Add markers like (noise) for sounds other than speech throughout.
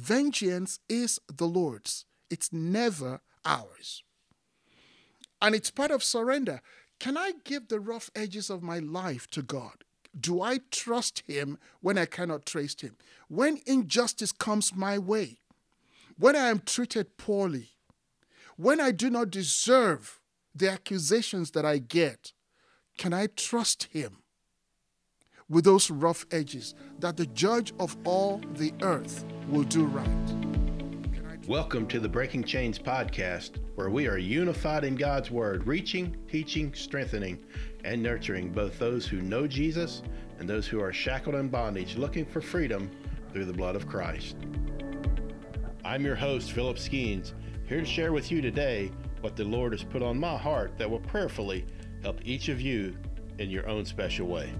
vengeance is the Lord's, it's never ours. And it's part of surrender. Can I give the rough edges of my life to God? Do I trust Him when I cannot trace Him? When injustice comes my way, when I am treated poorly, when I do not deserve the accusations that I get, can I trust Him with those rough edges that the judge of all the earth will do right? Welcome to the Breaking Chains podcast, where we are unified in God's Word, reaching, teaching, strengthening, and nurturing both those who know Jesus and those who are shackled in bondage looking for freedom through the blood of Christ. I'm your host, Philip Skeens, here to share with you today what the Lord has put on my heart that will prayerfully help each of you in your own special way.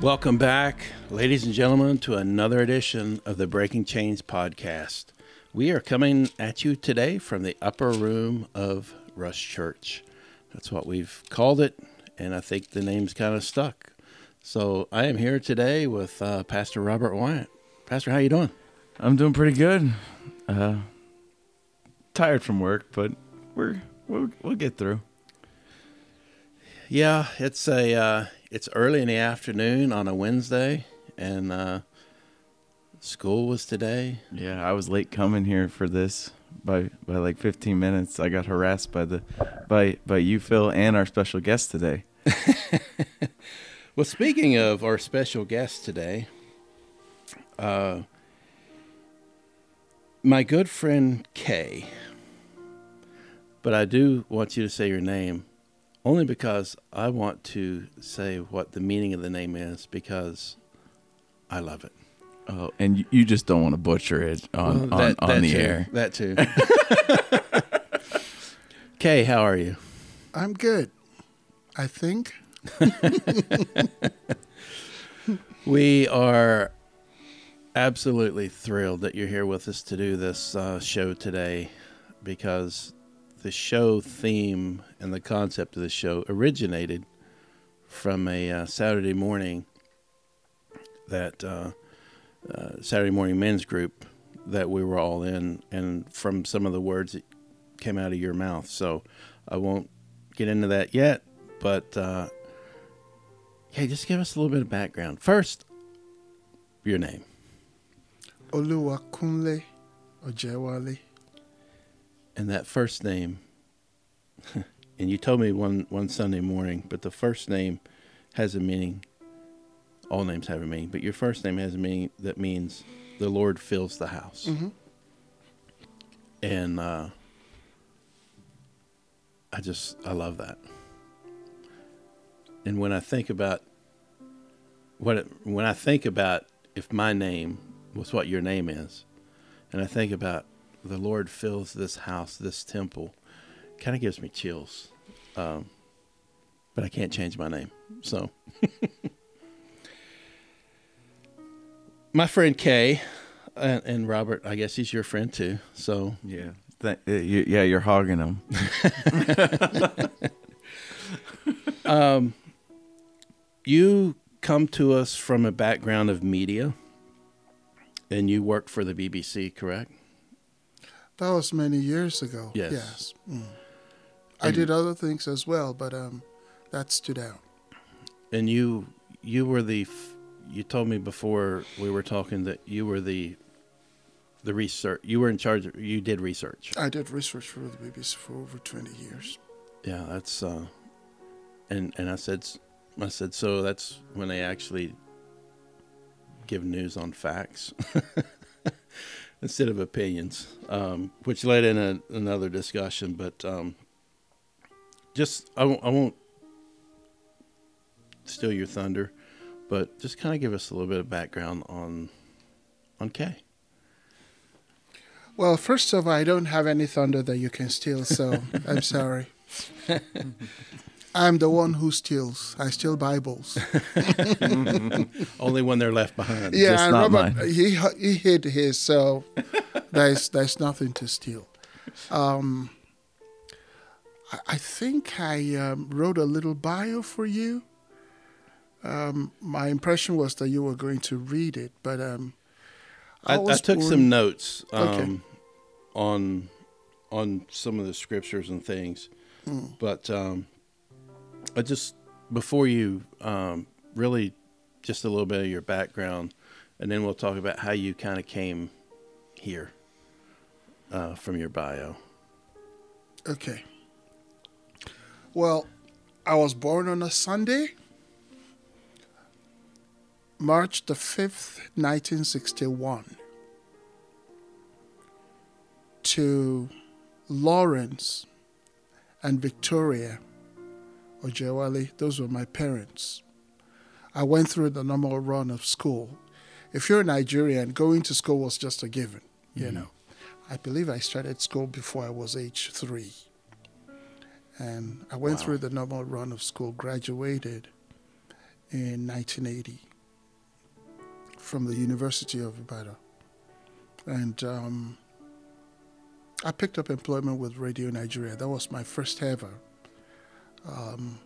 Welcome back, ladies and gentlemen, to another edition of the Breaking Chains podcast. We are coming at you today from the upper room of Rush Church. That's what we've called it, and I think the name's kind of stuck. So I am here today with uh, Pastor Robert Wyatt. Pastor, how you doing? I'm doing pretty good. Uh, tired from work, but we're we'll, we'll get through. Yeah, it's a uh, it's early in the afternoon on a Wednesday, and uh, school was today. Yeah, I was late coming here for this by by like 15 minutes. I got harassed by the by by you, Phil, and our special guest today. (laughs) well, speaking of our special guest today, uh, my good friend Kay. But I do want you to say your name only because I want to say what the meaning of the name is because I love it. Oh, and you just don't want to butcher it on well, that, on, on the too, air. That too. (laughs) Kay, how are you? I'm good. I think. (laughs) we are absolutely thrilled that you're here with us to do this uh, show today because the show theme and the concept of the show originated from a uh, Saturday morning that uh, uh, Saturday morning men's group that we were all in, and from some of the words that came out of your mouth. So I won't get into that yet, but uh, hey, just give us a little bit of background. First, your name. Oluwakunle Ojewale and that first name, (laughs) and you told me one, one Sunday morning, but the first name has a meaning. All names have a meaning, but your first name has a meaning that means the Lord fills the house. Mm-hmm. And uh, I just, I love that. And when I think about what, it, when I think about if my name was what your name is, and I think about the Lord fills this house, this temple, kind of gives me chills. Um, but I can't change my name. So, (laughs) my friend Kay and, and, Robert, I guess he's your friend too. So, yeah. Th- uh, you, yeah, you're hogging him. (laughs) um, you come to us from a background of media and you work for the BBC, correct? That was many years ago. Yes. Yes. Mm. I did other things as well, but um, that stood out. And you, you were the, you told me before we were talking that you were the, the research. You were in charge. Of, you did research. I did research for the BBC for over twenty years. Yeah, that's. Uh, and and I said, I said so. That's when they actually give news on facts. (laughs) instead of opinions, um, which led in a, another discussion. But um, just I won't, I won't steal your thunder, but just kind of give us a little bit of background on on Kay. Well, first of all, I don't have any thunder that you can steal, so (laughs) I'm sorry. (laughs) I'm the one who steals. I steal Bibles. (laughs) Only when they're left behind. Yeah, Just and Robert, mine. he he hid his, so (laughs) there's there's nothing to steal. Um, I, I think I um, wrote a little bio for you. Um, my impression was that you were going to read it, but um, I, I, was took born- some notes um, Okay. on on some of the scriptures and things, but um, I just before you um, really just a little bit of your background, and then we'll talk about how you kind of came here uh, from your bio. Okay. Well, I was born on a Sunday, March the 5th, 1961, to Lawrence and Victoria Ojewale. Those were my parents. I went through the normal run of school. If you're a Nigerian, going to school was just a given, you know. I believe I started school before I was age three. And I went Wow. through the normal run of school, graduated in 1980 from the University of Ibadan. And um, I picked up employment with Radio Nigeria. That was my first ever um,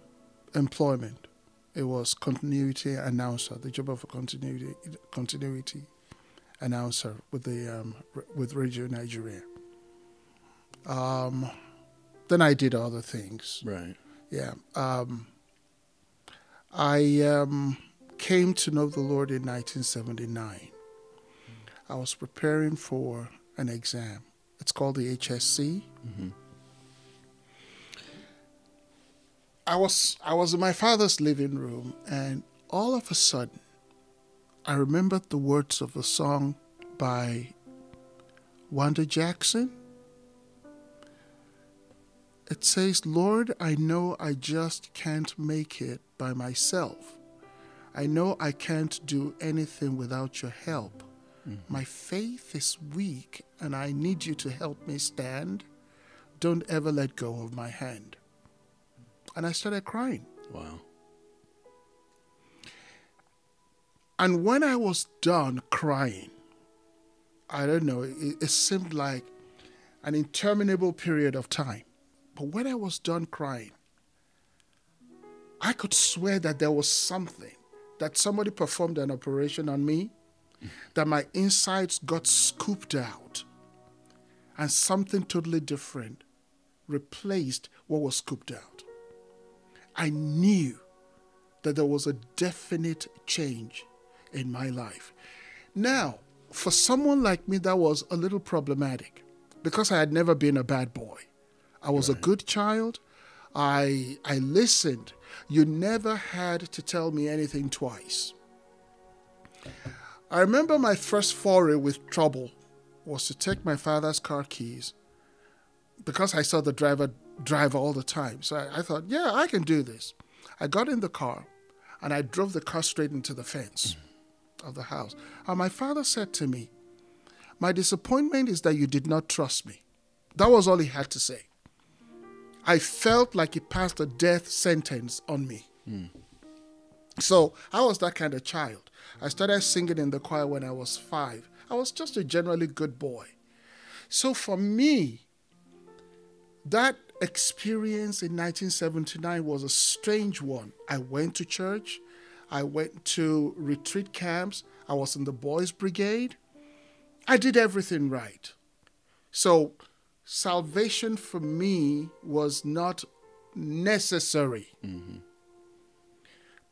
employment. It was continuity announcer, the job of a continuity continuity announcer with the um, with Radio Nigeria. Um, then I did other things. Right. Yeah. Um, I um, came to know the Lord in 1979. I was preparing for an exam. It's called the HSC. I was I was in my father's living room, and all of a sudden, I remembered the words of a song by Wanda Jackson. It says, Lord, I know I just can't make it by myself. I know I can't do anything without your help. Mm-hmm. My faith is weak and I need you to help me stand. Don't ever let go of my hand. And I started crying. Wow. And when I was done crying, I don't know, it, it seemed like an interminable period of time. But when I was done crying, I could swear that there was something, that somebody performed an operation on me, that my insides got scooped out, and something totally different replaced what was scooped out. I knew that there was a definite change in my life. Now, for someone like me, that was a little problematic because I had never been a bad boy. I was a good child. I I listened. You never had to tell me anything twice. I remember my first foray with trouble was to take my father's car keys because I saw the driver drive all the time. So I, I thought, yeah, I can do this. I got in the car and I drove the car straight into the fence of the house. And my father said to me, My disappointment is that you did not trust me. That was all he had to say. I felt like he passed a death sentence on me. So I was that kind of child. I started singing in the choir when I was five. I was just a generally good boy. So for me, that experience in 1979 was a strange one. I went to church, I went to retreat camps, I was in the boys' brigade. I did everything right. So salvation for me was not necessary. Mm-hmm.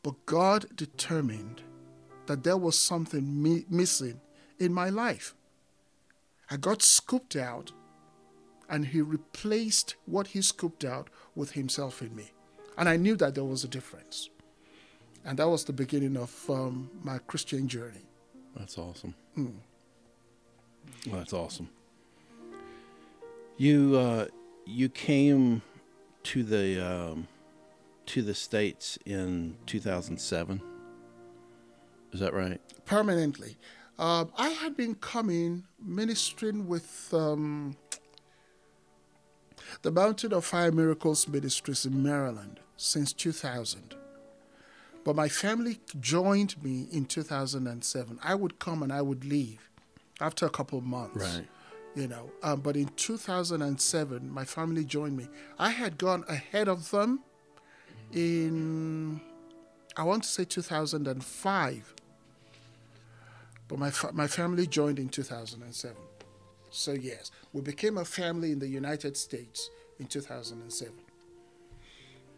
But God determined that there was something mi- missing in my life. I got scooped out, and He replaced what He scooped out with Himself in me. And I knew that there was a difference. And that was the beginning of um, my Christian journey. That's awesome. Well, that's awesome. You uh, you came to the um, to the states in 2007. Is that right? permanently. Um, I had been coming ministering with um, the Mountain of Fire Miracles Ministries in Maryland since 2000. But my family joined me in 2007. I would come and I would leave after a couple of months. Right. You know, um, but in 2007, my family joined me. I had gone ahead of them in I want to say 2005. But my, fa- my family joined in 2007. So, yes, we became a family in the United States in 2007.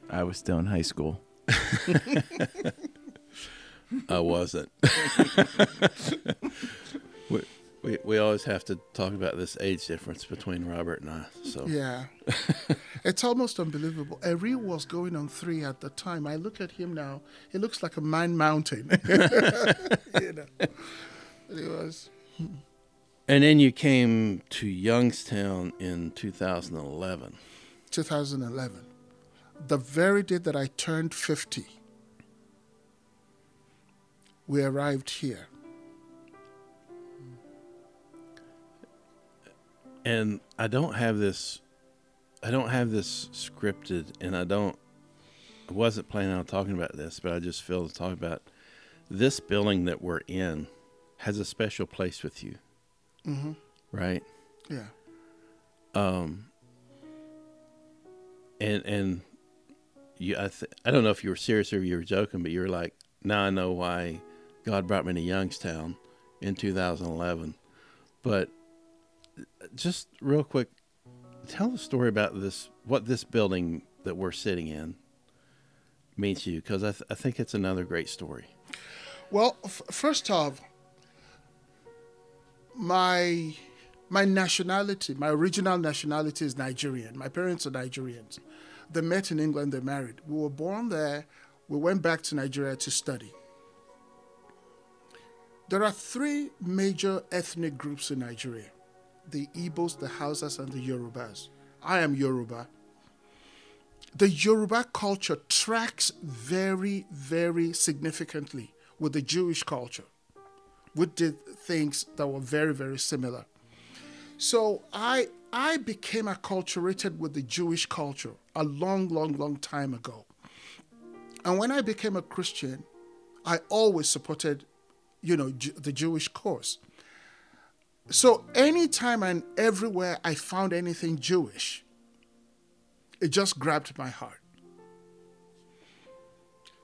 I was still in high school. (laughs) I wasn't. (laughs) we, we we always have to talk about this age difference between Robert and I. So Yeah. (laughs) it's almost unbelievable. Eri was going on three at the time. I look at him now, he looks like a man mountain. you know. It was. Hmm. And then you came to Youngstown in 2011. 2011. The very day that I turned 50, we arrived here. And I don't have this I don't have this scripted and I don't I wasn't planning on talking about this, but I just feel to talk about this building that we're in has a special place with you, hmm right? Yeah. Um and and you I th- I don't know if you were serious or you were joking, but you were like, now I know why God brought me to Youngstown in 2011. But just real quick, tell the story about this, what this building that we're sitting in means to you, because I, th- I think it's another great story. Well, f- first off, my my nationality, my original nationality is Nigerian. My parents are Nigerians. They met in England. They married. We were born there. We went back to Nigeria to study. There are three major ethnic groups in Nigeria: the Igbos, the Hausas, and the Yorubas. I am Yoruba. The Yoruba culture tracks very, very significantly with the Jewish culture. We did things that were very, very similar. So I I became acculturated with the Jewish culture a long, long, long time ago. And when I became a Christian, I always supported, you know, the Jewish cause. So anytime and everywhere I found anything Jewish, it just grabbed my heart.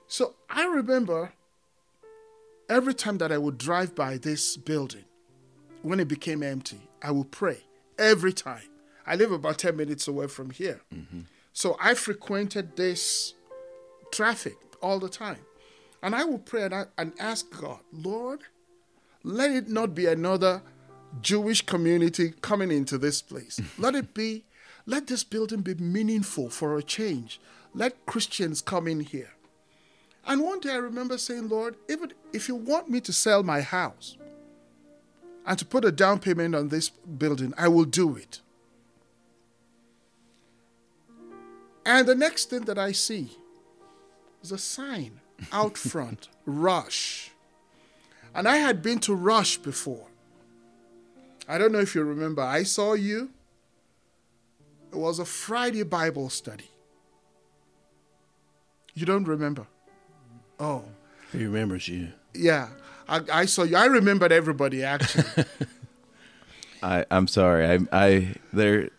So I remember every time that I would drive by this building, when it became empty, I would pray every time. I live about 10 minutes away from here. Mm-hmm. So I frequented this traffic all the time. And I would pray and, I, and ask God, Lord, let it not be another Jewish community coming into this place. (laughs) let it be, let this building be meaningful for a change. Let Christians come in here. And one day I remember saying, Lord, even if you want me to sell my house and to put a down payment on this building, I will do it. And the next thing that I see is a sign out (laughs) front Rush. And I had been to Rush before. I don't know if you remember, I saw you. It was a Friday Bible study. You don't remember? Oh, He remembers you. yeah. I, I saw you. I remembered everybody actually. (laughs) I I'm sorry. I I there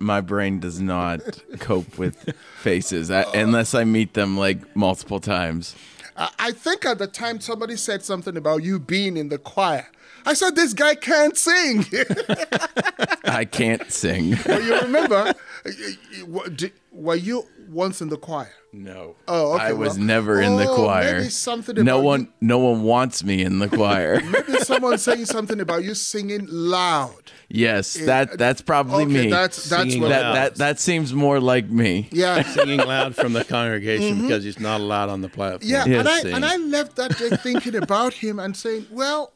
my brain does not cope with faces I, unless I meet them like multiple times. I I think at the time somebody said something about you being in the choir. I said, This guy can't sing. (laughs) (laughs) I can't sing. but you remember, were you once in the choir? No. Oh, okay, I was well- never in the Oh, choir. maybe something no one you- no one wants me in the choir. (laughs) Maybe someone saying something about you singing loud. yes, eh, that eh, that's probably Okay, me. that's that's Singing what that loud. that that seems more like me. yeah. (laughs) Singing loud from the congregation mm-hmm. because he's not allowed on the platform. Yeah, Yes, and I sing. and I left that day thinking about him and saying, well,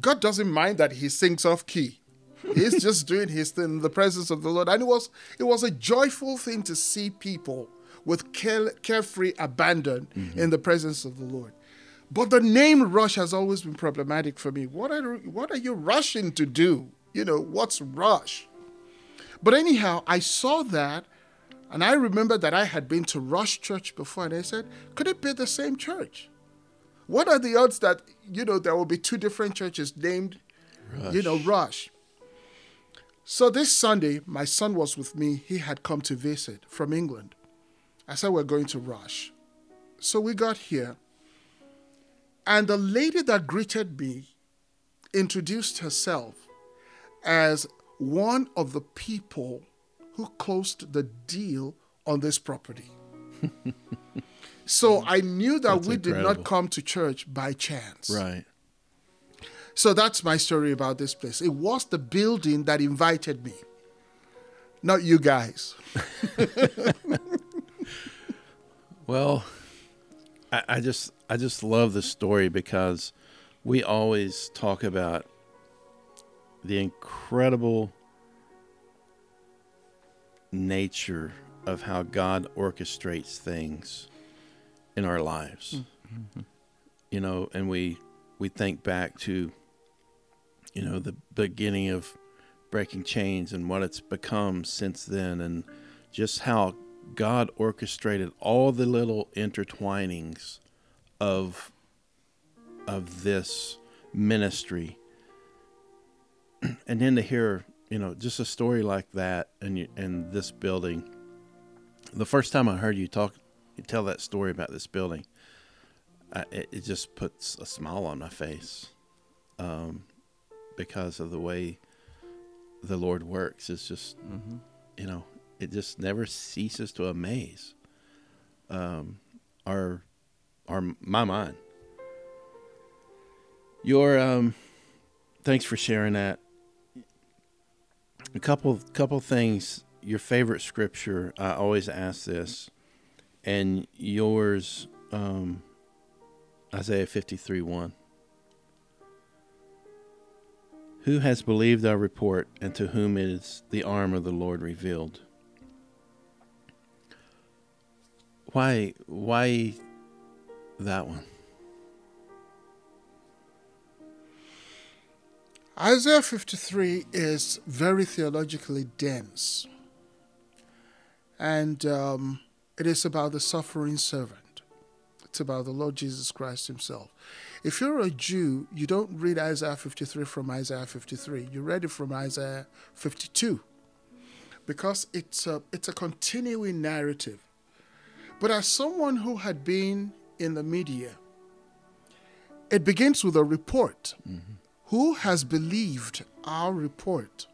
God doesn't mind that he sings off key. He's just doing his thing in the presence of the Lord, and it was it was a joyful thing to see people with care, carefree abandon in the presence of the Lord. But the name Rush has always been problematic for me. What are what are you rushing to do? You know what's Rush? But anyhow, I saw that, and I remember that I had been to Rush Church before, and I said, could it be the same church? What are the odds that you know there will be two different churches named, you know, Rush? So this Sunday, my son was with me. He had come to visit from England. I said we're going to Rush. So we got here, And the lady that greeted me introduced herself as one of the people who closed the deal on this property. (laughs) so I knew that That's we did not come to church by chance. Right. So that's my story about this place. It was the building that invited me, not you guys. (laughs) Well, I, I just I just love the story because we always talk about the incredible nature of how God orchestrates things in our lives. Mm-hmm. You know, and we we think back to you know the beginning of breaking chains and what it's become since then and just how God orchestrated all the little intertwinings of of this ministry. And then to hear you know just a story like that and and this building. The first time I heard you talk you tell that story about this building I, it, it just puts a smile on my face. Um, because of the way the Lord works. It's just you know it just never ceases to amaze um, our our my mind. Your um thanks for sharing that. A couple couple things. Your favorite scripture i always ask this and yours um isaiah 53 1 who has believed our report and to whom is the arm of the lord revealed why why that one Isaiah 53 is very theologically dense. And um, it is about the suffering servant. It's about the Lord Jesus Christ himself. If you're a Jew, you don't read Isaiah 53 from Isaiah 53. You read it from Isaiah 52 because it's a, it's a continuing narrative. But as someone who had been in the media, it begins with a report. Mm-hmm. Who has believed our report?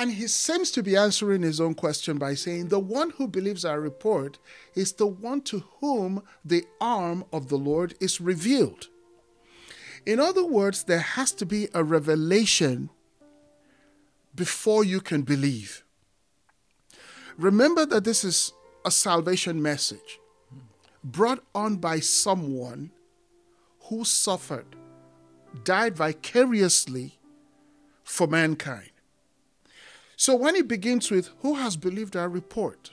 And he seems to be answering his own question by saying, The one who believes our report is the one to whom the arm of the Lord is revealed. In other words, there has to be a revelation before you can believe. Remember that this is a salvation message brought on by someone who suffered, died vicariously for mankind. So when he begins with, Who has believed our report?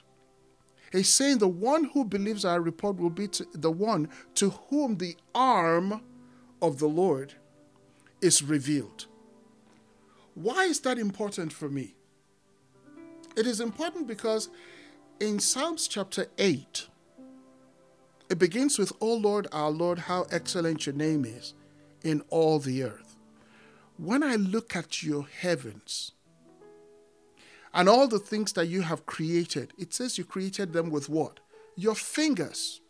He's saying the one who believes our report will be the one to whom the arm of the Lord is revealed. Why is that important for me? It is important because in Psalms chapter 8, it begins with, O Lord, our Lord, how excellent your name is in all the earth. When I look at your heavens and all the things that you have created, it says you created them with what? Your fingers.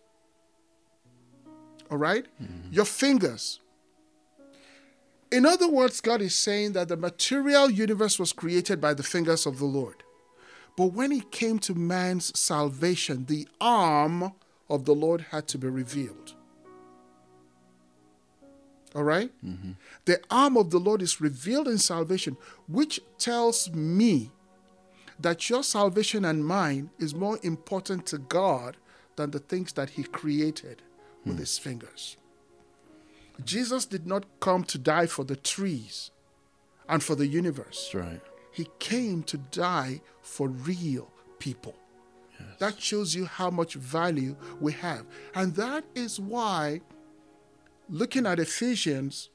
All right? Mm-hmm. Your fingers. In other words, God is saying that the material universe was created by the fingers of the Lord. But when it came to man's salvation, the arm of the Lord had to be revealed. All right? Mm-hmm. The arm of the Lord is revealed in salvation, which tells me that your salvation and mine is more important to God than the things that He created with hmm. His fingers. Jesus did not come to die for the trees and for the universe. That's right. He came to die for real people. That shows you how much value we have. And that is why, looking at Ephesians,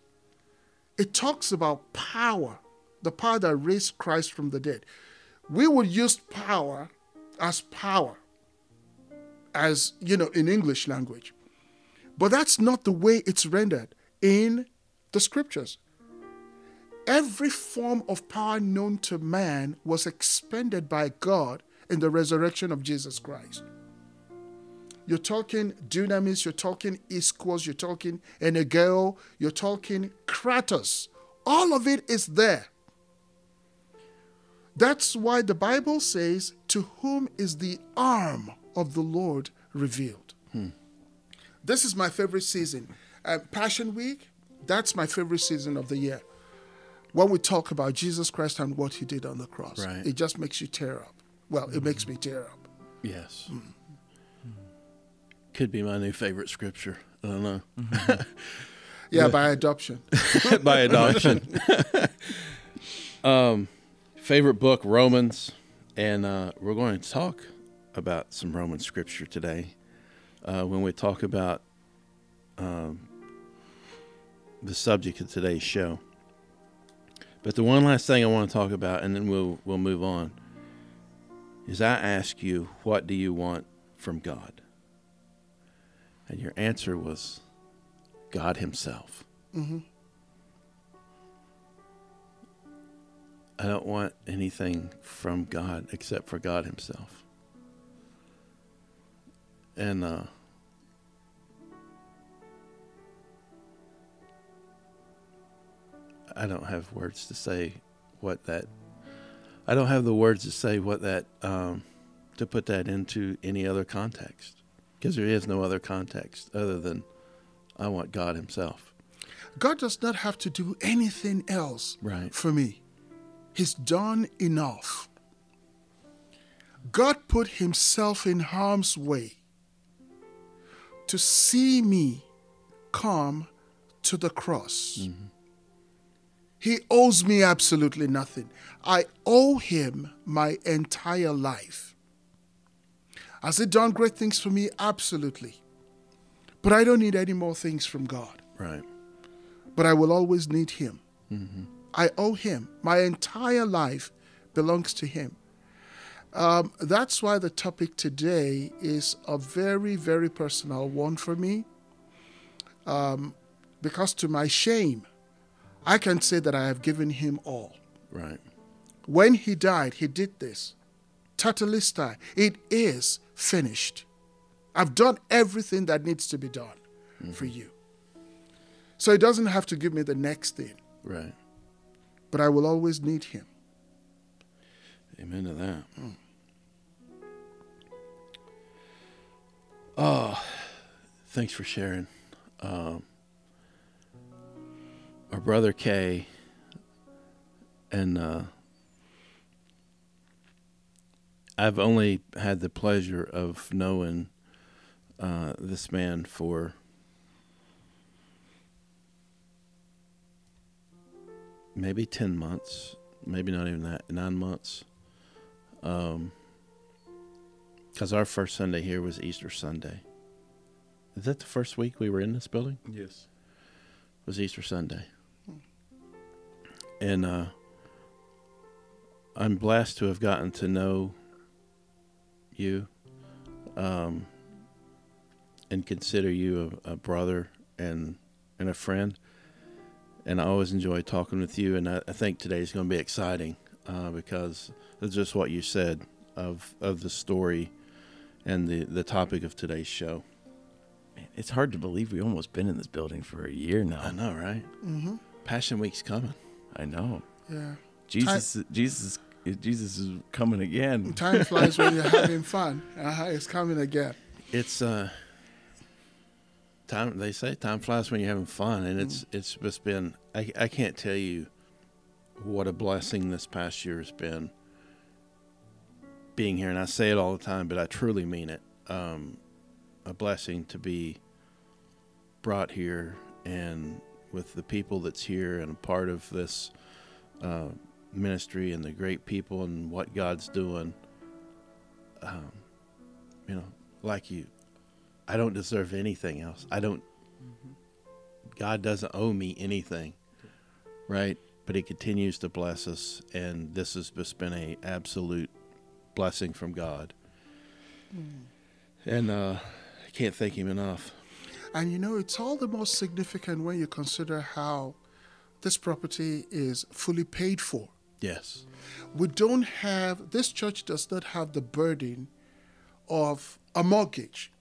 it talks about power, the power that raised Christ from the dead. We would use power as power, as, you know, in English language. But that's not the way it's rendered in the scriptures. Every form of power known to man was expended by God in the resurrection of Jesus Christ. you're talking dunamis, you're talking ischos, you're talking energeo, you're talking kratos. All of it is there. That's why the Bible says, To whom is the arm of the Lord revealed? This is my favorite season. Uh, Passion Week, that's my favorite season of the year. When we talk about Jesus Christ and what he did on the cross, Right. it just makes you tear up. Well, it makes me tear up. Yes. Could be my new favorite scripture. I don't know. (laughs) Yeah, by adoption. (laughs) By adoption. (laughs) um, favorite book, Romans. And uh, we're going to talk about some Roman scripture today uh, when we talk about um, the subject of today's show. But the one last thing I want to talk about, and then we'll we'll move on, is I ask you, what do you want from God? And your answer was God Himself. hmm I don't want anything from God except for God Himself. And uh, I don't have words to say what that. I don't have the words to say what that um, to put that into any other context because there is no other context other than I want God Himself. God does not have to do anything else Right. for me. He's done enough. God put himself in harm's way to see me come to the cross. He owes me absolutely nothing. I owe him my entire life. Has he done great things for me? Absolutely. But I don't need any more things from God Right. but I will always need him. Mm-hmm. I owe him. My entire life belongs to him. Um, that's why the topic today is a very, very personal one for me. Um, because to my shame, I can say that I have given him all. Right. When he died, he did this. Tetelestai, it is finished. I've done everything that needs to be done for you. So he doesn't have to give me the next thing, Right. But I will always need him. Amen to that. Oh, thanks for sharing. Um, our brother Kay and uh, I've only had the pleasure of knowing uh, this man for maybe 10 months, maybe not even that, nine months. Um, because our first Sunday here was Easter Sunday. Is that the first week we were in this building? Yes. Was Easter Sunday. And uh, I'm blessed to have gotten to know you um, and consider you a, a brother and and a friend. And I always enjoy talking with you. And I, I think is going to be exciting uh, because it's just what you said of of the story and the, the topic of today's show. Man, it's hard to believe we almost been in this building for a year now. I know, right? Mm-hmm. Passion Week's coming. I know. Yeah. Jesus, Jesus, Jesus is coming again. Time flies when you're (laughs) having fun. Uh-huh, it's coming again. It's uh time they say time flies when you're having fun and it's it's just been I, I can't tell you what a blessing this past year has been being here and I say it all the time but I truly mean it. Um a blessing to be brought here and with the people that's here and a part of this uh, ministry and the great people and what God's doing um, you know like you I don't deserve anything else. I don't. God doesn't owe me anything, right? But He continues to bless us, and this has just been a absolute blessing from God. And uh, I can't thank Him enough. And you know, it's all the more significant when you consider how this property is fully paid for. Yes, We don't have, this church does not have the burden of a mortgage.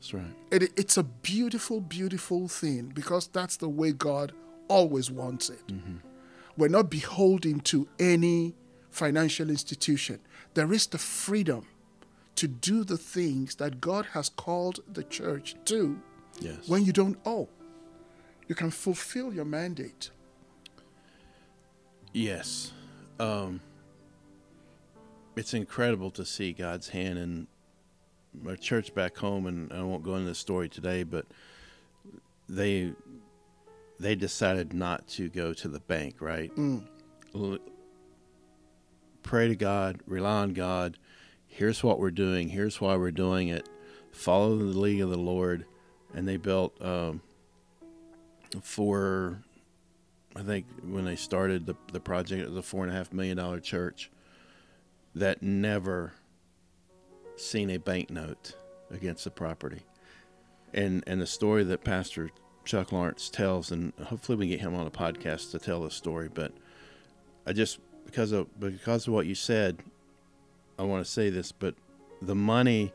That's right. It, it's a beautiful, beautiful thing because that's the way God always wants it. We're not beholden to any financial institution. There is the freedom to do the things that God has called the church to Yes. when you don't owe. You can fulfill your mandate. Yes. Um, it's incredible to see God's hand in my church back home, and I won't go into the story today, but they they decided not to go to the bank, right? L- Pray to God, rely on God. Here's what we're doing. Here's why we're doing it. Follow the lead of the Lord, and they built um, for I think when they started the the project, it was a four and a half million dollar church that never seen a banknote against the property. And and the story that Pastor Chuck Lawrence tells, and hopefully we get him on a podcast to tell the story. But I just because of because of what you said, I want to say this. But the money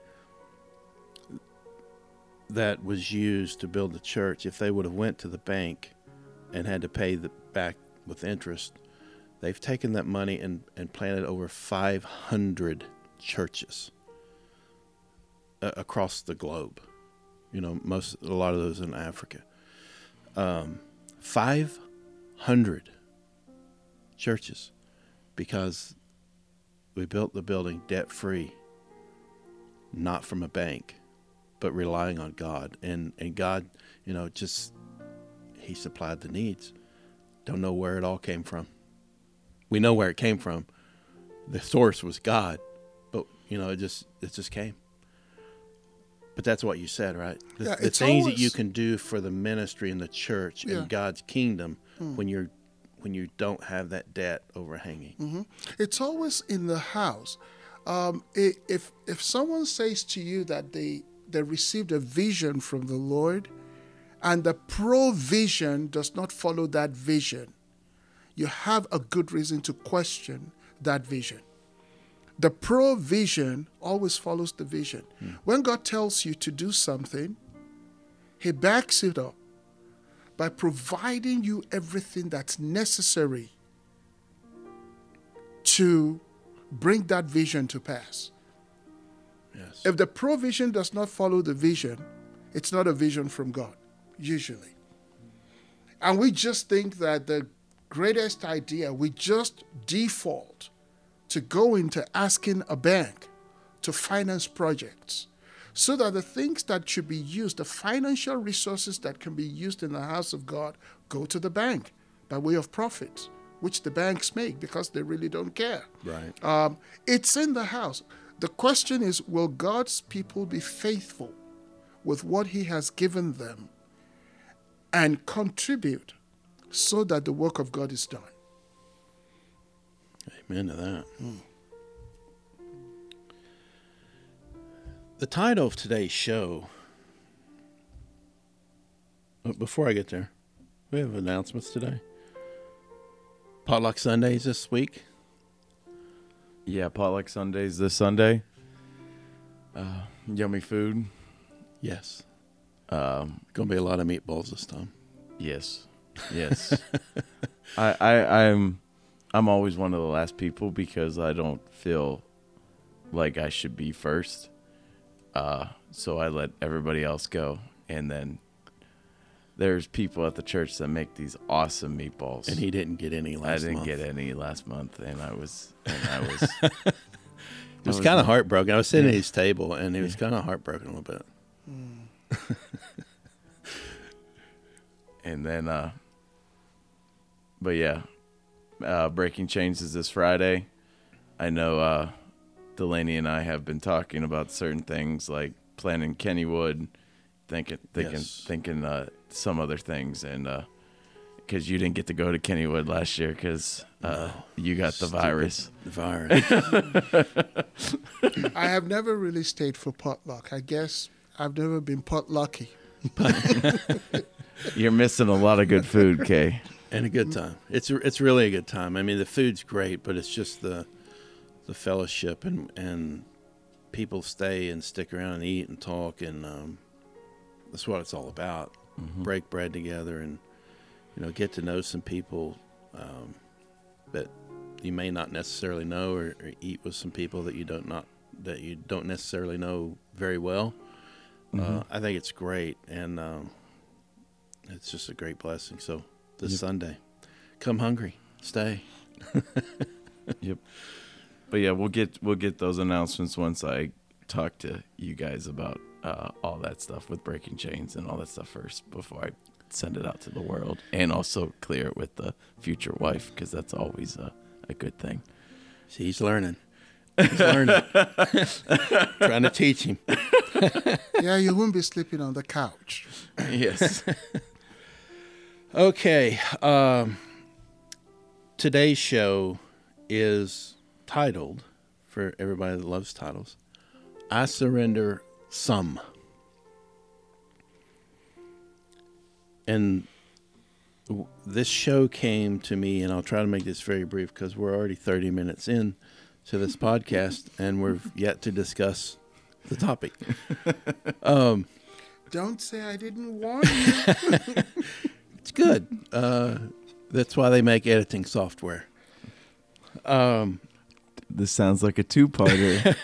that was used to build the church, if they would have went to the bank and had to pay the back with interest, they've taken that money and, and planted over 500 churches across the globe. You know, most a lot of those in Africa. Um, 500 churches because we built the building debt free, not from a bank, but relying on God. And, and God, you know, just he supplied the needs. Don't know where it all came from. We know where it came from. The source was God, but you know, it just it just came. But that's what you said, right? The, Yeah, the things that you can do for the ministry and the church Yeah. and God's kingdom when you're when you don't have that debt overhanging. It's always in the house. Um, if if someone says to you that they they received a vision from the Lord, and the provision does not follow that vision, you have a good reason to question that vision. The provision always follows the vision. When God tells you to do something, He backs it up by providing you everything that's necessary to bring that vision to pass. Yes. If the provision does not follow the vision, it's not a vision from God, usually. And we just think that the greatest idea, we just default to go into asking a bank to finance projects so that the things that should be used, the financial resources that can be used in the house of God, go to the bank by way of profits, which the banks make because they really don't care. Right. Um, it's in the house. The question is will God's people be faithful with what He has given them and contribute so that the work of God is done? Amen to that. The title of today's show. uh, Before I get there, we have announcements today. Potluck Sundays this week. Yeah, potluck Sundays this Sunday. Uh, yummy food. Yes. Um, Going to be a lot of meatballs this time. yes, yes. (laughs) I, I, I'm, I'm always one of the last people because I don't feel like I should be first. Uh, so I let everybody else go, and then there's people at the church that make these awesome meatballs. And he didn't get any last I didn't month. get any last month, and I was, and I was. (laughs) It was kind of heartbroken. I was sitting at his table, and he was kind of heartbroken a little bit. (laughs) and then uh but yeah uh breaking chains is this friday i know uh delaney and i have been talking about certain things like planning kennywood thinking thinking Yes. thinking uh some other things and uh because you didn't get to go to kennywood last year because uh you got the Stupid virus (laughs) Virus. (laughs) I have never really stayed for potluck. I guess I've never been potlucky. (laughs) you're missing a lot of good food kay and a good time. It's it's really a good time. I mean, the food's great, but it's just the the fellowship and and people stay and stick around and eat and talk and um, that's what it's all about. Break bread together and you know get to know some people um, that you may not necessarily know, or, or eat with some people that you don't not that you don't necessarily know very well. Uh, I think it's great, and um, it's just a great blessing. So this Yep. Sunday, come hungry, stay. (laughs) Yep. But yeah, we'll get we'll get those announcements once I talk to you guys about uh, all that stuff with breaking chains and all that stuff first before I send it out to the world and also clear it with the future wife because that's always a, a good thing. See, he's learning. He's learning. (laughs) Trying to teach him. Yeah, you won't be sleeping on the couch. (laughs) yes. Okay. Um, today's show is titled, for everybody that loves titles, I Surrender Some. And this show came to me, and I'll try to make this very brief because we're already 30 minutes in to this podcast, and we've yet to discuss the topic. (laughs) Um, Don't say I didn't warn you. (laughs) It's good. Uh, that's why they make editing software. Um, This sounds like a two-parter.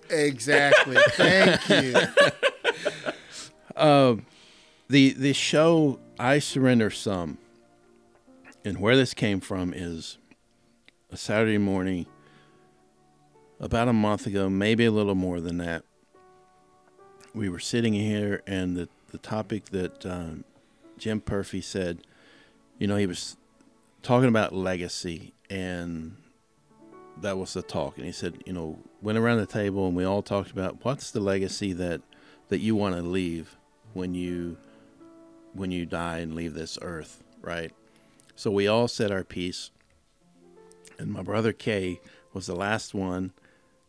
(laughs) exactly. Thank you. the the show I surrender some, and where this came from is a Saturday morning, about a month ago, maybe a little more than that. We were sitting here, and the the topic that um, Jim Purphy said, you know, he was talking about legacy, and that was the talk. And he said, you know, went around the table, and we all talked about what's the legacy that that you want to leave when you when you die and leave this earth, right? So we all said our piece, and my brother Kay was the last one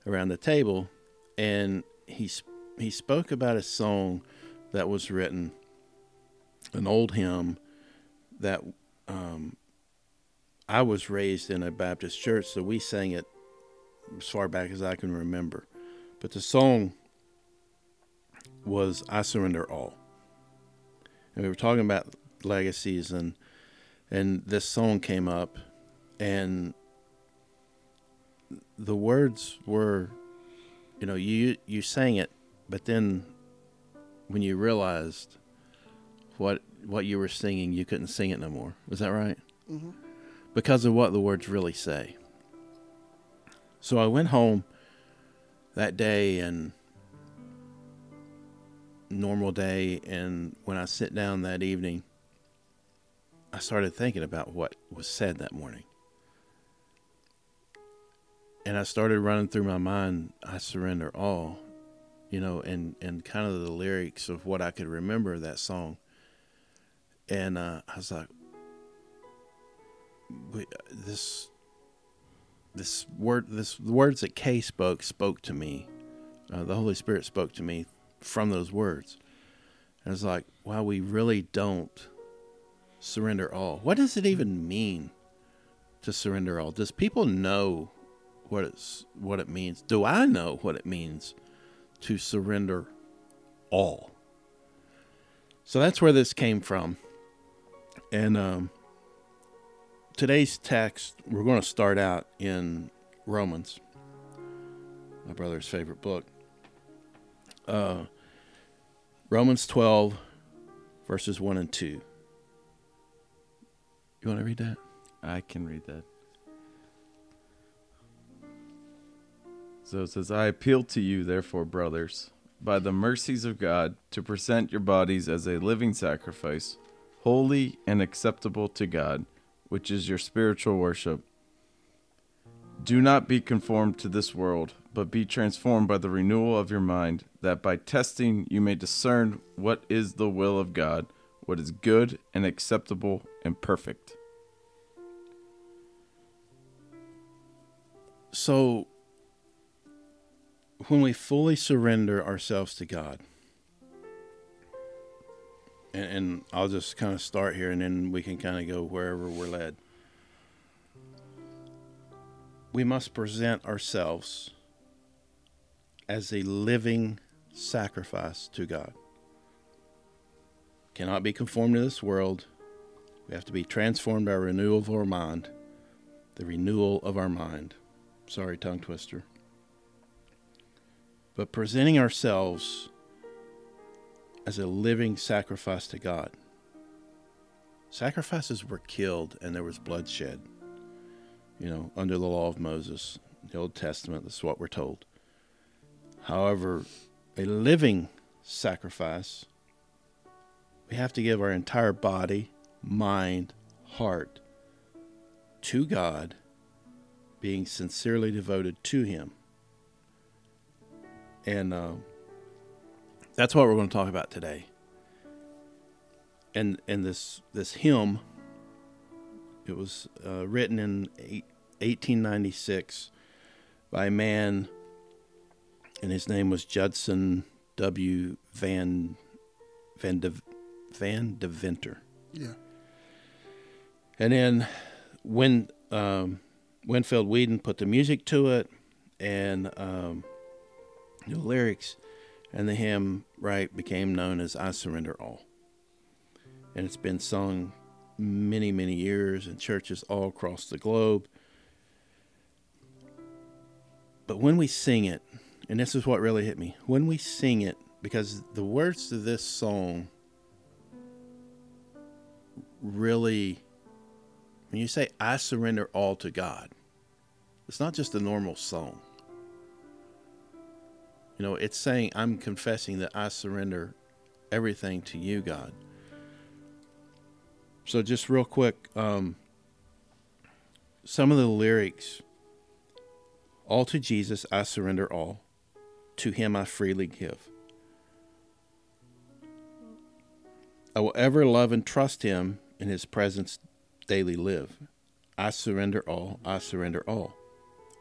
around the table, and he he spoke about a song that was written, an old hymn that um, I was raised in a Baptist church, so we sang it as far back as I can remember. But the song was "I Surrender All." and we were talking about legacies and and this song came up and the words were you know you you sang it but then when you realized what what you were singing you couldn't sing it no more. Is that right? Hmm because of what the words really say. So i went home that day and normal day and when i sit down that evening i started thinking about what was said that morning. And i started running through my mind i surrender all you know and and kind of the lyrics of what i could remember of that song and uh, i was like this this word this the words that kay spoke spoke to me uh, the holy spirit spoke to me from those words. And I was like, wow, we really don't surrender all. What does it even mean to surrender all? Does people know what it's what it means? Do I know what it means to surrender all? So that's where this came from. And um, today's text, we're going to start out in Romans, my brother's favorite book uh, Romans 12, verses 1 and 2. You want to read that? I can read that. So it says, I appeal to you, therefore, brothers, by the mercies of God, to present your bodies as a living sacrifice, holy and acceptable to God, which is your spiritual worship. Do not be conformed to this world, but be transformed by the renewal of your mind, that by testing you may discern what is the will of God, what is good and acceptable and perfect. So, when we fully surrender ourselves to God, and, and I'll just kind of start here and then we can kind of go wherever we're led. We must present ourselves as a living sacrifice to God. cannot be conformed to this world. We have to be transformed by renewal of our mind. The renewal of our mind. Sorry, tongue twister. But presenting ourselves as a living sacrifice to God. Sacrifices were killed and there was bloodshed. You know, under the law of Moses, the Old Testament, that's what we're told. However, a living sacrifice, we have to give our entire body, mind, heart to God, being sincerely devoted to Him. And uh, that's what we're going to talk about today. And and this this hymn, it was uh, written in 1896 by a man, and his name was Judson W. Van Van de, Van Deventer. Yeah. And then when um, Winfield Weeden put the music to it and um, the lyrics, and the hymn right became known as "I Surrender All." And it's been sung many, many years in churches all across the globe. But when we sing it, and this is what really hit me, when we sing it, because the words to this song really, when you say, I surrender all to God, it's not just a normal song. You know, it's saying, I'm confessing that I surrender everything to you, God. So, just real quick, um, some of the lyrics All to Jesus I surrender all, to Him I freely give. I will ever love and trust Him, in His presence daily live. I surrender all, I surrender all.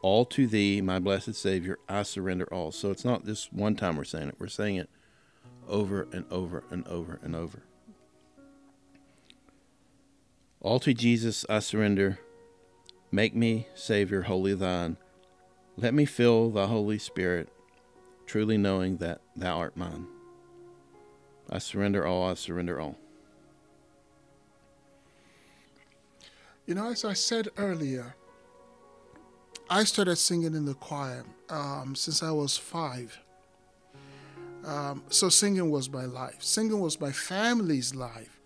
All to Thee, my blessed Savior, I surrender all. So it's not just one time we're saying it, we're saying it over and over and over and over. All to Jesus I surrender. Make me, Savior, wholly thine. Let me fill the Holy Spirit, truly knowing that thou art mine. I surrender all, I surrender all. You know, as I said earlier, I started singing in the choir um, since I was five. Um, so singing was my life. Singing was my family's life.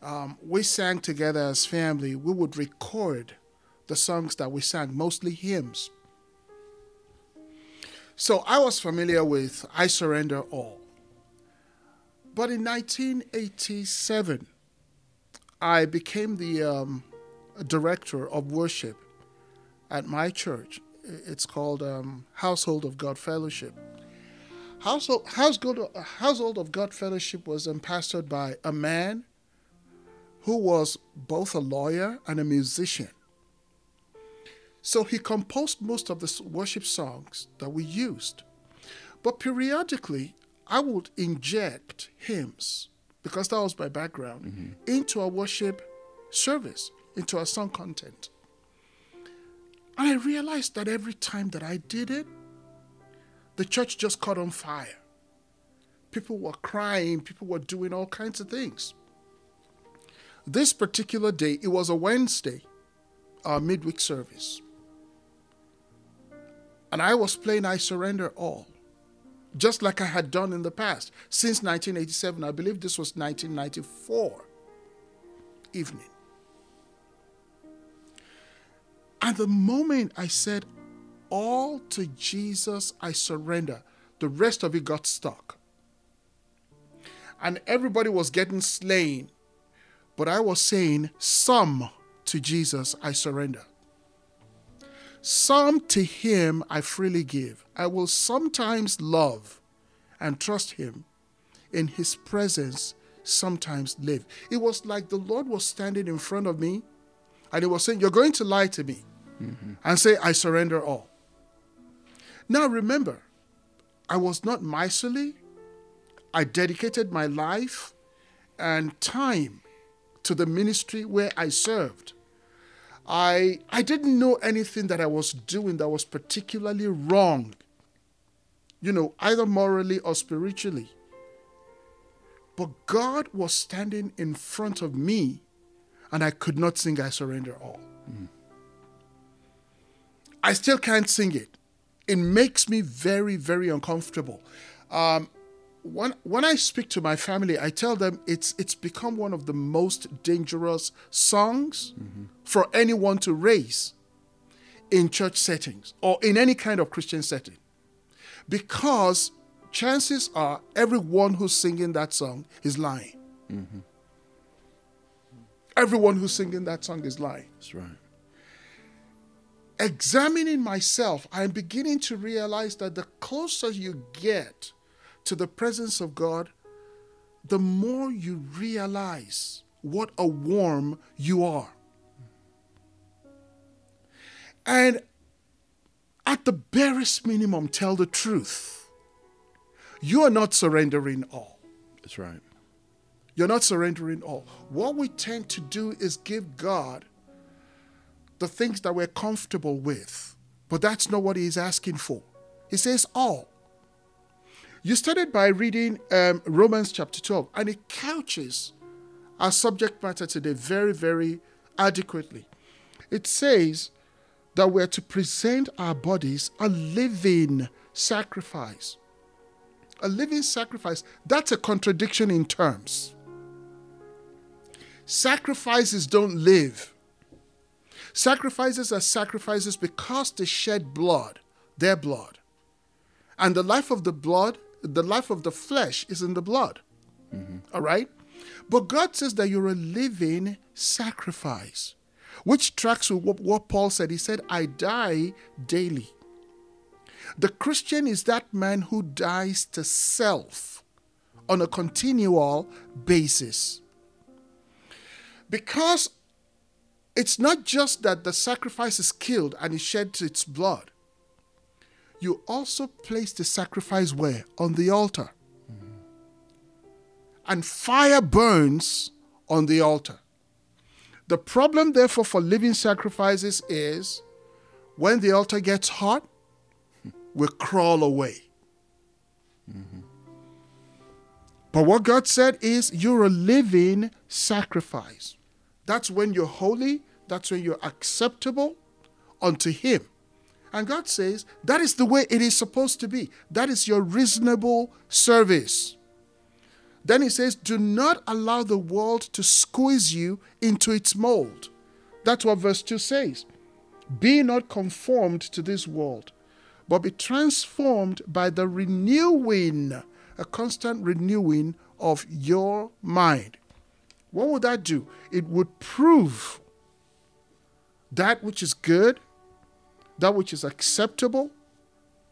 Um, we sang together as family. We would record the songs that we sang, mostly hymns. So I was familiar with I Surrender All. But in 1987, I became the um, director of worship at my church. It's called um, Household of God Fellowship. Household, Household of God Fellowship was pastored by a man who was both a lawyer and a musician. So he composed most of the worship songs that we used. But periodically, I would inject hymns, because that was my background, mm-hmm. into our worship service, into our song content. And I realized that every time that I did it, the church just caught on fire. People were crying, people were doing all kinds of things. This particular day, it was a Wednesday, our midweek service. And I was playing I Surrender All, just like I had done in the past. Since 1987, I believe this was 1994 evening. And the moment I said, All to Jesus I surrender, the rest of it got stuck. And everybody was getting slain but I was saying, Some to Jesus I surrender. Some to Him I freely give. I will sometimes love and trust Him. In His presence, sometimes live. It was like the Lord was standing in front of me and He was saying, You're going to lie to me mm-hmm. and say, I surrender all. Now remember, I was not miserly. I dedicated my life and time to the ministry where I served. I, I didn't know anything that I was doing that was particularly wrong, you know, either morally or spiritually. But God was standing in front of me, and I could not sing I Surrender All. I still can't sing it. It makes me very, very uncomfortable. Um, when, when I speak to my family, I tell them it's it's become one of the most dangerous songs for anyone to raise in church settings or in any kind of Christian setting. Because chances are everyone who's singing that song is lying. Everyone who's singing that song is lying. That's right. Examining myself, I'm beginning to realize that the closer you get to the presence of God, the more you realize what a worm you are. And at the barest minimum, tell the truth. You are not surrendering all. That's right. You're not surrendering all. What we tend to do is give God the things that we're comfortable with, but that's not what He's asking for. He says all. You started by reading um, Romans chapter 12, and it couches our subject matter today very, very adequately. It says that we're to present our bodies a living sacrifice. A living sacrifice. That's a contradiction in terms. Sacrifices don't live. Sacrifices are sacrifices because they shed blood, their blood. And the life of the blood, the life of the flesh is in the blood. Mm-hmm. All right? But God says that you're a living sacrifice, which tracks with what, what Paul said. He said, I die daily. The Christian is that man who dies to self on a continual basis. Because it's not just that the sacrifice is killed and it sheds its blood. You also place the sacrifice where? On the altar. Mm-hmm. And fire burns on the altar. The problem, therefore, for living sacrifices is when the altar gets hot, (laughs) we crawl away. Mm-hmm. But what God said is, you're a living sacrifice. That's when you're holy, that's when you're acceptable unto Him. And God says, that is the way it is supposed to be. That is your reasonable service. Then He says, do not allow the world to squeeze you into its mold. That's what verse 2 says. Be not conformed to this world, but be transformed by the renewing, a constant renewing of your mind. What would that do? It would prove that which is good, that which is acceptable,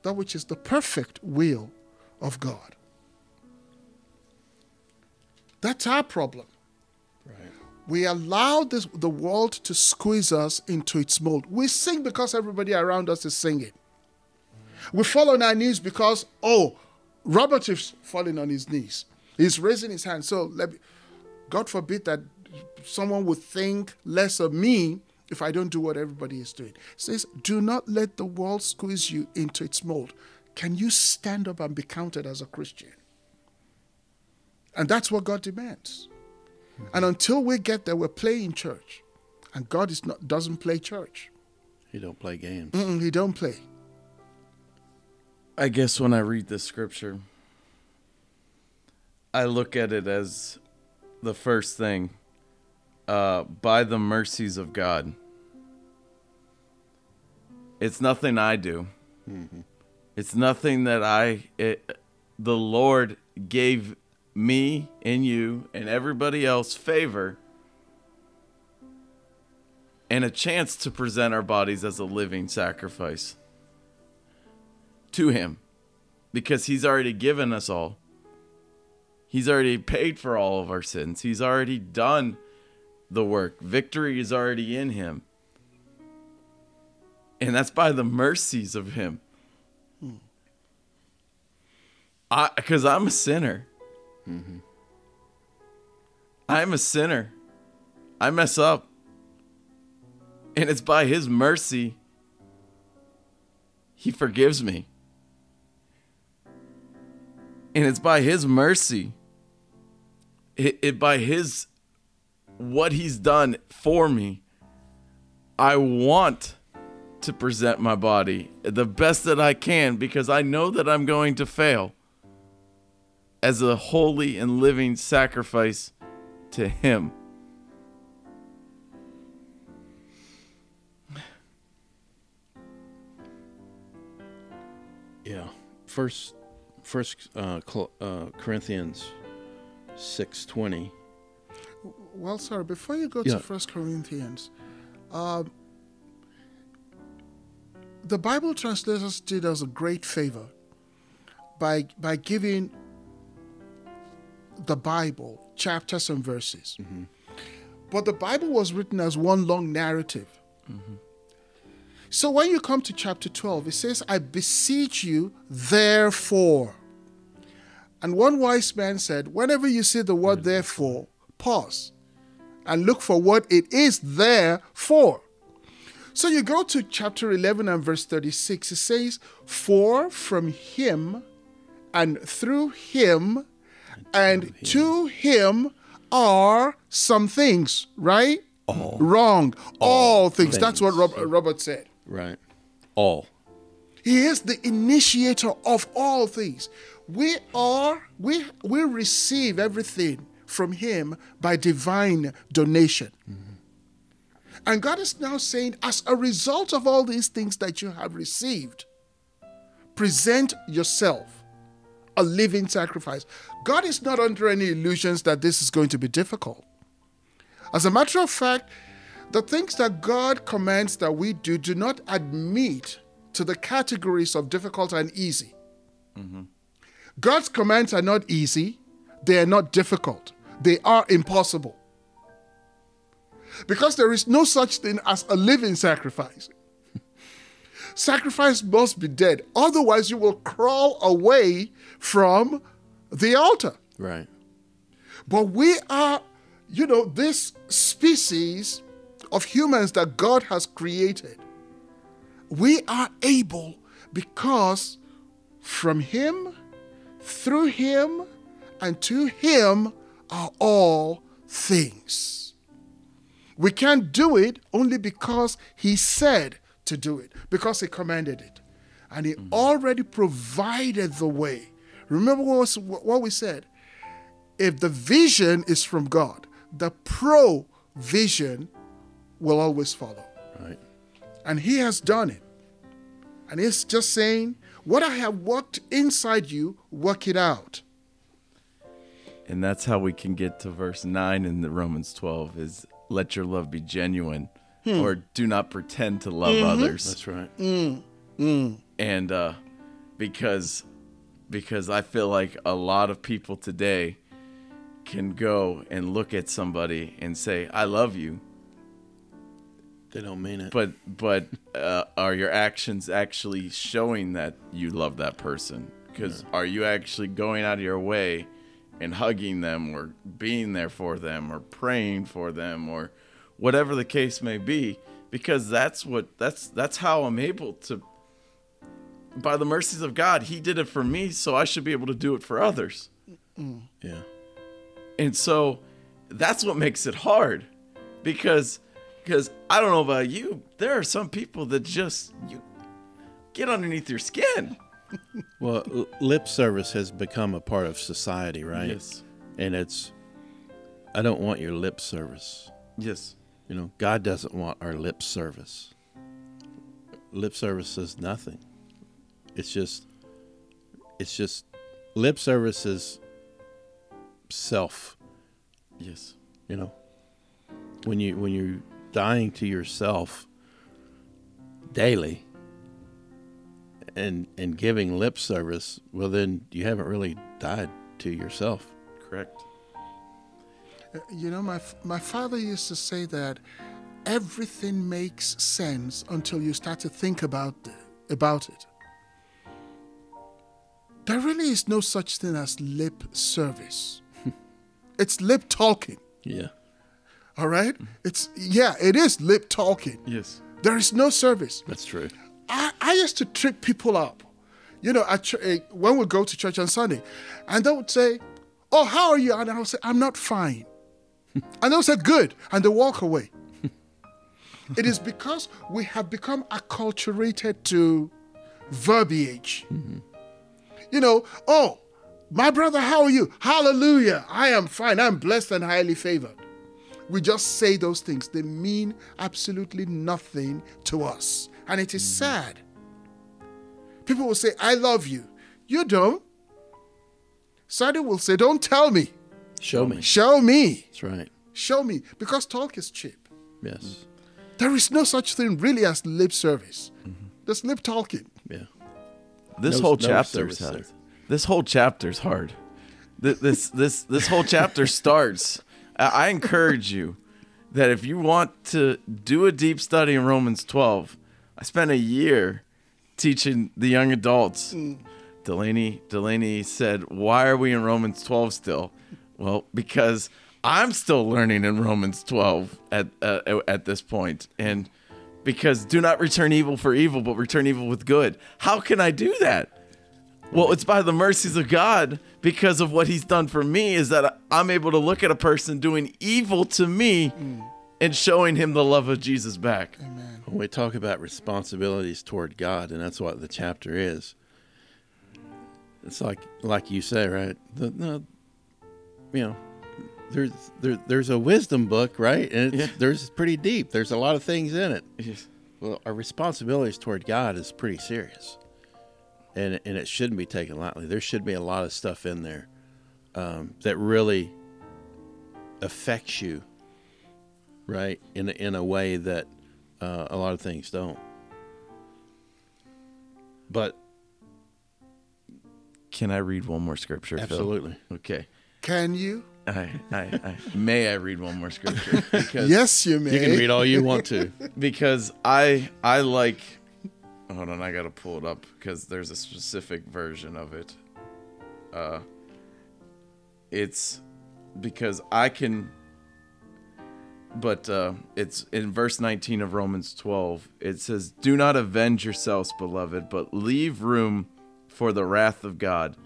that which is the perfect will of God. That's our problem. Right. We allow this, the world to squeeze us into its mold. We sing because everybody around us is singing. We fall on our knees because, oh, Robert is falling on his knees. He's raising his hand. So let me, God forbid that someone would think less of me if I don't do what everybody is doing. It says, do not let the world squeeze you into its mold. Can you stand up and be counted as a Christian? And that's what God demands. Hmm. And until we get there, we're playing church. And God is not doesn't play church. He don't play games. Mm-mm, he don't play. I guess when I read this scripture, I look at it as the first thing uh, by the mercies of God. It's nothing I do. It's nothing that I. It, the Lord gave me and you and everybody else favor and a chance to present our bodies as a living sacrifice to him because he's already given us all. He's already paid for all of our sins. He's already done the work. Victory is already in him. And that's by the mercies of him. I cuz I'm a sinner. Mm-hmm. I'm a sinner. I mess up. And it's by his mercy he forgives me. And it's by his mercy it, by his what he's done for me, I want to present my body the best that I can because I know that I'm going to fail as a holy and living sacrifice to him. Yeah. First, first uh, uh, Corinthians six twenty. Well, sir, before you go Yeah. to First Corinthians, um, the Bible translators did us a great favor by by giving the Bible chapters and verses. But the Bible was written as one long narrative. So when you come to chapter 12, it says, I beseech you, therefore. And one wise man said, Whenever you see the word therefore, pause and look for what it is there for. So you go to chapter 11 and verse 36. It says, For from him and through him and to him are some things, right? All. Wrong. All, things. That's what things. Rob- Robert said. Right. All. He is the initiator of all things. We are, we, we receive everything from Him by divine donation. Mm-hmm. And God is now saying, as a result of all these things that you have received, present yourself a living sacrifice. God is not under any illusions that this is going to be difficult. As a matter of fact, the things that God commands that we do do not admit to the categories of difficult and easy. God's commands are not easy, they are not difficult, they are impossible. Because there is no such thing as a living sacrifice. (laughs) sacrifice must be dead, otherwise, you will crawl away from the altar. Right. But we are, you know, this species of humans that God has created. We are able because from Him, through Him, and to Him are all things. We can't do it only because He said to do it, because He commanded it. And He mm-hmm. already provided the way. Remember what, was, what we said? if the vision is from God, the provision will always follow. Right. And He has done it. And He's just saying, What I have worked inside you, work it out. And that's how we can get to verse 9 in the Romans 12 is let your love be genuine hmm. or do not pretend to love mm-hmm. others. That's right. Mm, mm. and uh because because I feel like a lot of people today can go and look at somebody and say I love you They don't mean it. but but uh, are your actions actually showing that you love that person? Because are you actually going out of your way and hugging them or being there for them or praying for them or whatever the case may be? Because that's what that's that's how I'm able to by the mercies of God he did it for me so I should be able to do it for others. Yeah. and so that's what makes it hard. Because because I don't know about you, there are some people that just you get underneath your skin. (laughs) Well, l- lip service has become a part of society, right? Yes. And it's, I don't want your lip service. Yes. You know, God doesn't want our lip service. Lip service is nothing. It's just, it's just, lip service is self. Yes. You know, when you when you're dying to yourself daily and and giving lip service, well, then you haven't really died to yourself. Correct. Uh, You know, my, my father used to say that everything makes sense until you start to think about, the, about it. There really is no such thing as lip service. (laughs) it's lip talking. Yeah. All right? It's yeah, it is lip talking. Yes. There is no service. That's true. I, I used to trick people up. You know, at eh, when we go to church on Sunday, and they would say, Oh, how are you? And I'll say, I'm not fine. (laughs) and they'll say, Good. And they walk away. (laughs) it is because we have become acculturated to verbiage. You know, oh, my brother, how are you? Hallelujah. I am fine. I'm blessed and highly favored. We just say those things. They mean absolutely nothing to us. And it is mm. sad. People will say, I love you. You don't. Sadie will say, Don't tell me. Show me. Show me. That's right. Show me. Because talk is cheap. Yes. There is no such thing really as lip service. Mm-hmm. There's lip talking. Yeah. This No- whole no chapter's service hard. This whole chapter is hard. Th- This this this whole chapter (laughs) starts. I encourage you that if you want to do a deep study in Romans 12, I spent a year teaching the young adults. Delaney Delaney said, "Why are we in Romans 12 still?" Well, because I'm still learning in Romans 12 at uh, at this point, and because do not return evil for evil, but return evil with good. How can I do that? Well, it's by the mercies of God because of what He's done for me. Is that I'm able to look at a person doing evil to me mm. and showing him the love of Jesus back. Amen. When we talk about responsibilities toward God, and that's what the chapter is. It's like, like you say, right? The, the you know, there's there, there's a wisdom book, right? And it's, Yeah. there's pretty deep. There's a lot of things in it. Yes. Well, our responsibilities toward God is pretty serious, and and it shouldn't be taken lightly. There should be a lot of stuff in there um, that really affects you, right? In a, in a way that uh, a lot of things don't. But Can I read one more scripture? Phil? absolutely, Okay. Can you? I, I, I may I read one more scripture (laughs) because Yes, you may. you can read all you want to. (laughs) because I I like hold on I gotta pull it up because there's a specific version of it. Uh, it's because I can. But uh, it's in verse 19 of Romans 12. It says, "Do not avenge yourselves, beloved, but leave room for the wrath of God."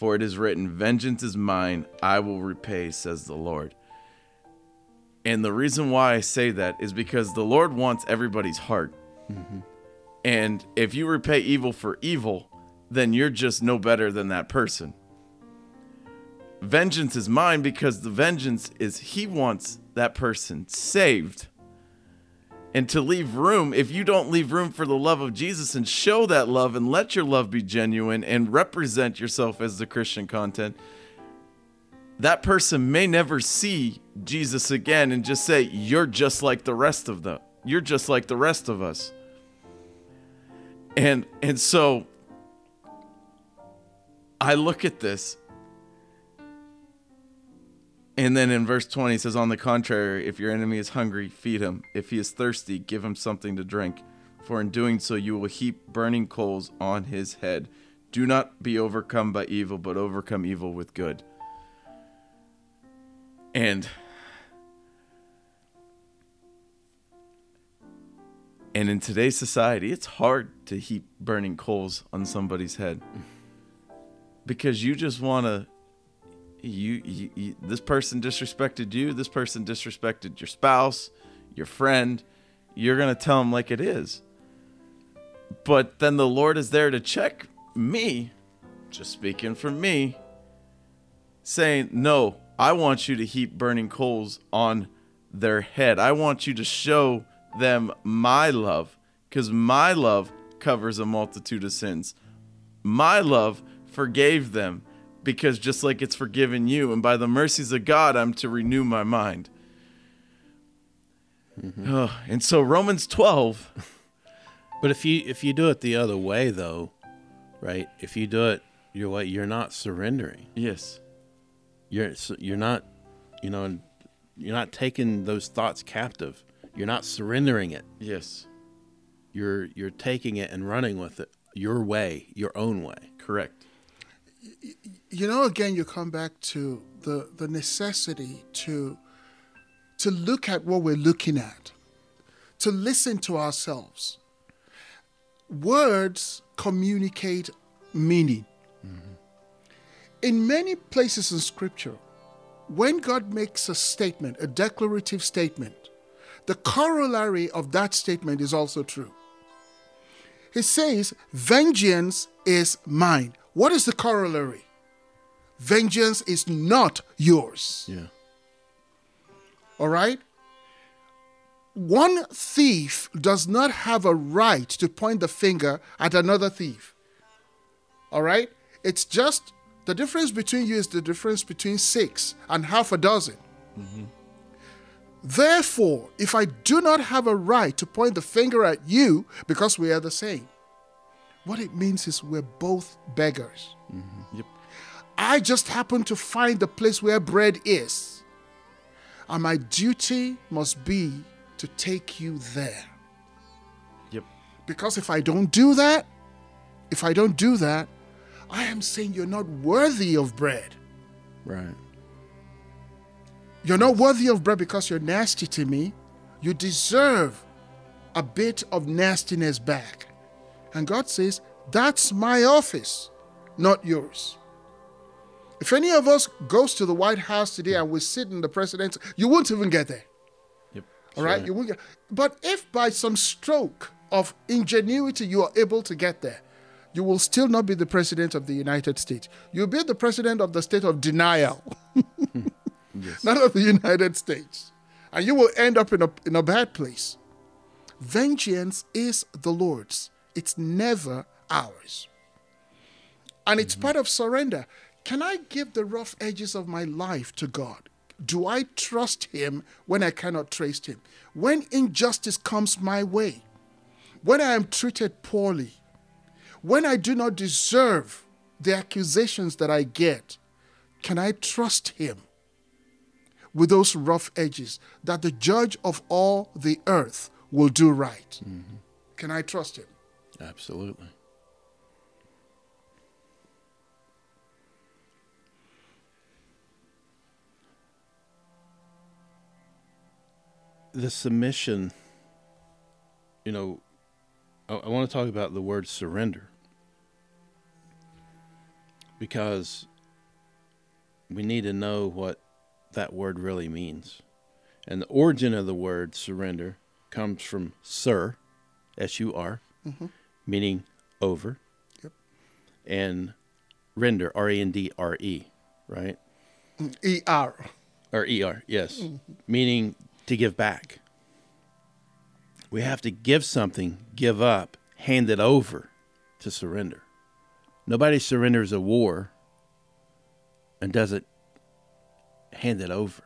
For it is written, Vengeance is mine, I will repay, says the Lord. And the reason why I say that is because the Lord wants everybody's heart. And if you repay evil for evil, then you're just no better than that person. Vengeance is mine because the vengeance is He wants that person saved. And to leave room, if you don't leave room for the love of Jesus and show that love and let your love be genuine and represent yourself as the Christian content, that person may never see Jesus again and just say, You're just like the rest of them. You're just like the rest of us. And and so I look at this and then in verse 20 it says, On the contrary, if your enemy is hungry, feed him. If he is thirsty, give him something to drink. For in doing so, you will heap burning coals on his head. Do not be overcome by evil, but overcome evil with good. And and in today's society, it's hard to heap burning coals on somebody's head. Because you just want to you, you, you this person disrespected you this person disrespected your spouse your friend you're gonna tell them like it is. But then the lord is there to check me just speaking for me saying no i want you to heap burning coals on their head. I want you to show them my love because my love covers a multitude of sins my love forgave them because just like it's forgiven you and by the mercies of god i'm to renew my mind Oh, and so romans 12 (laughs) But if you if you do it the other way though, right? If you do it your way, you're not surrendering. yes You're you're not, you know, you're not taking those thoughts captive. You're not surrendering it. yes. You're you're taking it and running with it your way, your own way. correct. You know again you come back to the the necessity to to look at what we're looking at to listen to ourselves. Words communicate meaning. Mm-hmm. In many places in Scripture, when God makes a statement, a declarative statement, the corollary of that statement is also true. He says, Vengeance is mine. What is the corollary? Vengeance is not yours. Yeah. All right? One thief does not have a right to point the finger at another thief. All right? It's just the difference between you is the difference between six and half a dozen. Mm-hmm. Therefore, if I do not have a right to point the finger at you because we are the same, what it means is we're both beggars. Mm-hmm. Yep. I just happen to find the place where bread is. And my duty must be to take you there. Yep. Because if I don't do that, if I don't do that, I am saying you're not worthy of bread. Right. You're not worthy of bread because you're nasty to me. You deserve a bit of nastiness back. And God says, That's my office, not yours. If any of us goes to the White House today and we sit in the president's, you won't even get there. Yep. All right, you won't get. But if by some stroke of ingenuity you are able to get there, you will still not be the president of the United States. You'll be the president of the state of denial, (laughs) not of the United States, and you will end up in a in a bad place. Vengeance is the Lord's; it's never ours, and it's mm-hmm. part of surrender. Can I give the rough edges of my life to God? Do I trust Him when I cannot trace Him? When injustice comes my way, when I am treated poorly, when I do not deserve the accusations that I get, can I trust Him with those rough edges that the judge of all the earth will do right? Mm-hmm. Can I trust Him? Absolutely. The submission, you know, I, I want to talk about the word surrender because we need to know what that word really means. And the origin of the word surrender comes from sur, S U R, meaning over. Yep. And render, R E N D R E, right? E-R. Or E R, yes, meaning to give back. We have to give something, give up, hand it over to surrender. Nobody surrenders a war and doesn't hand it over.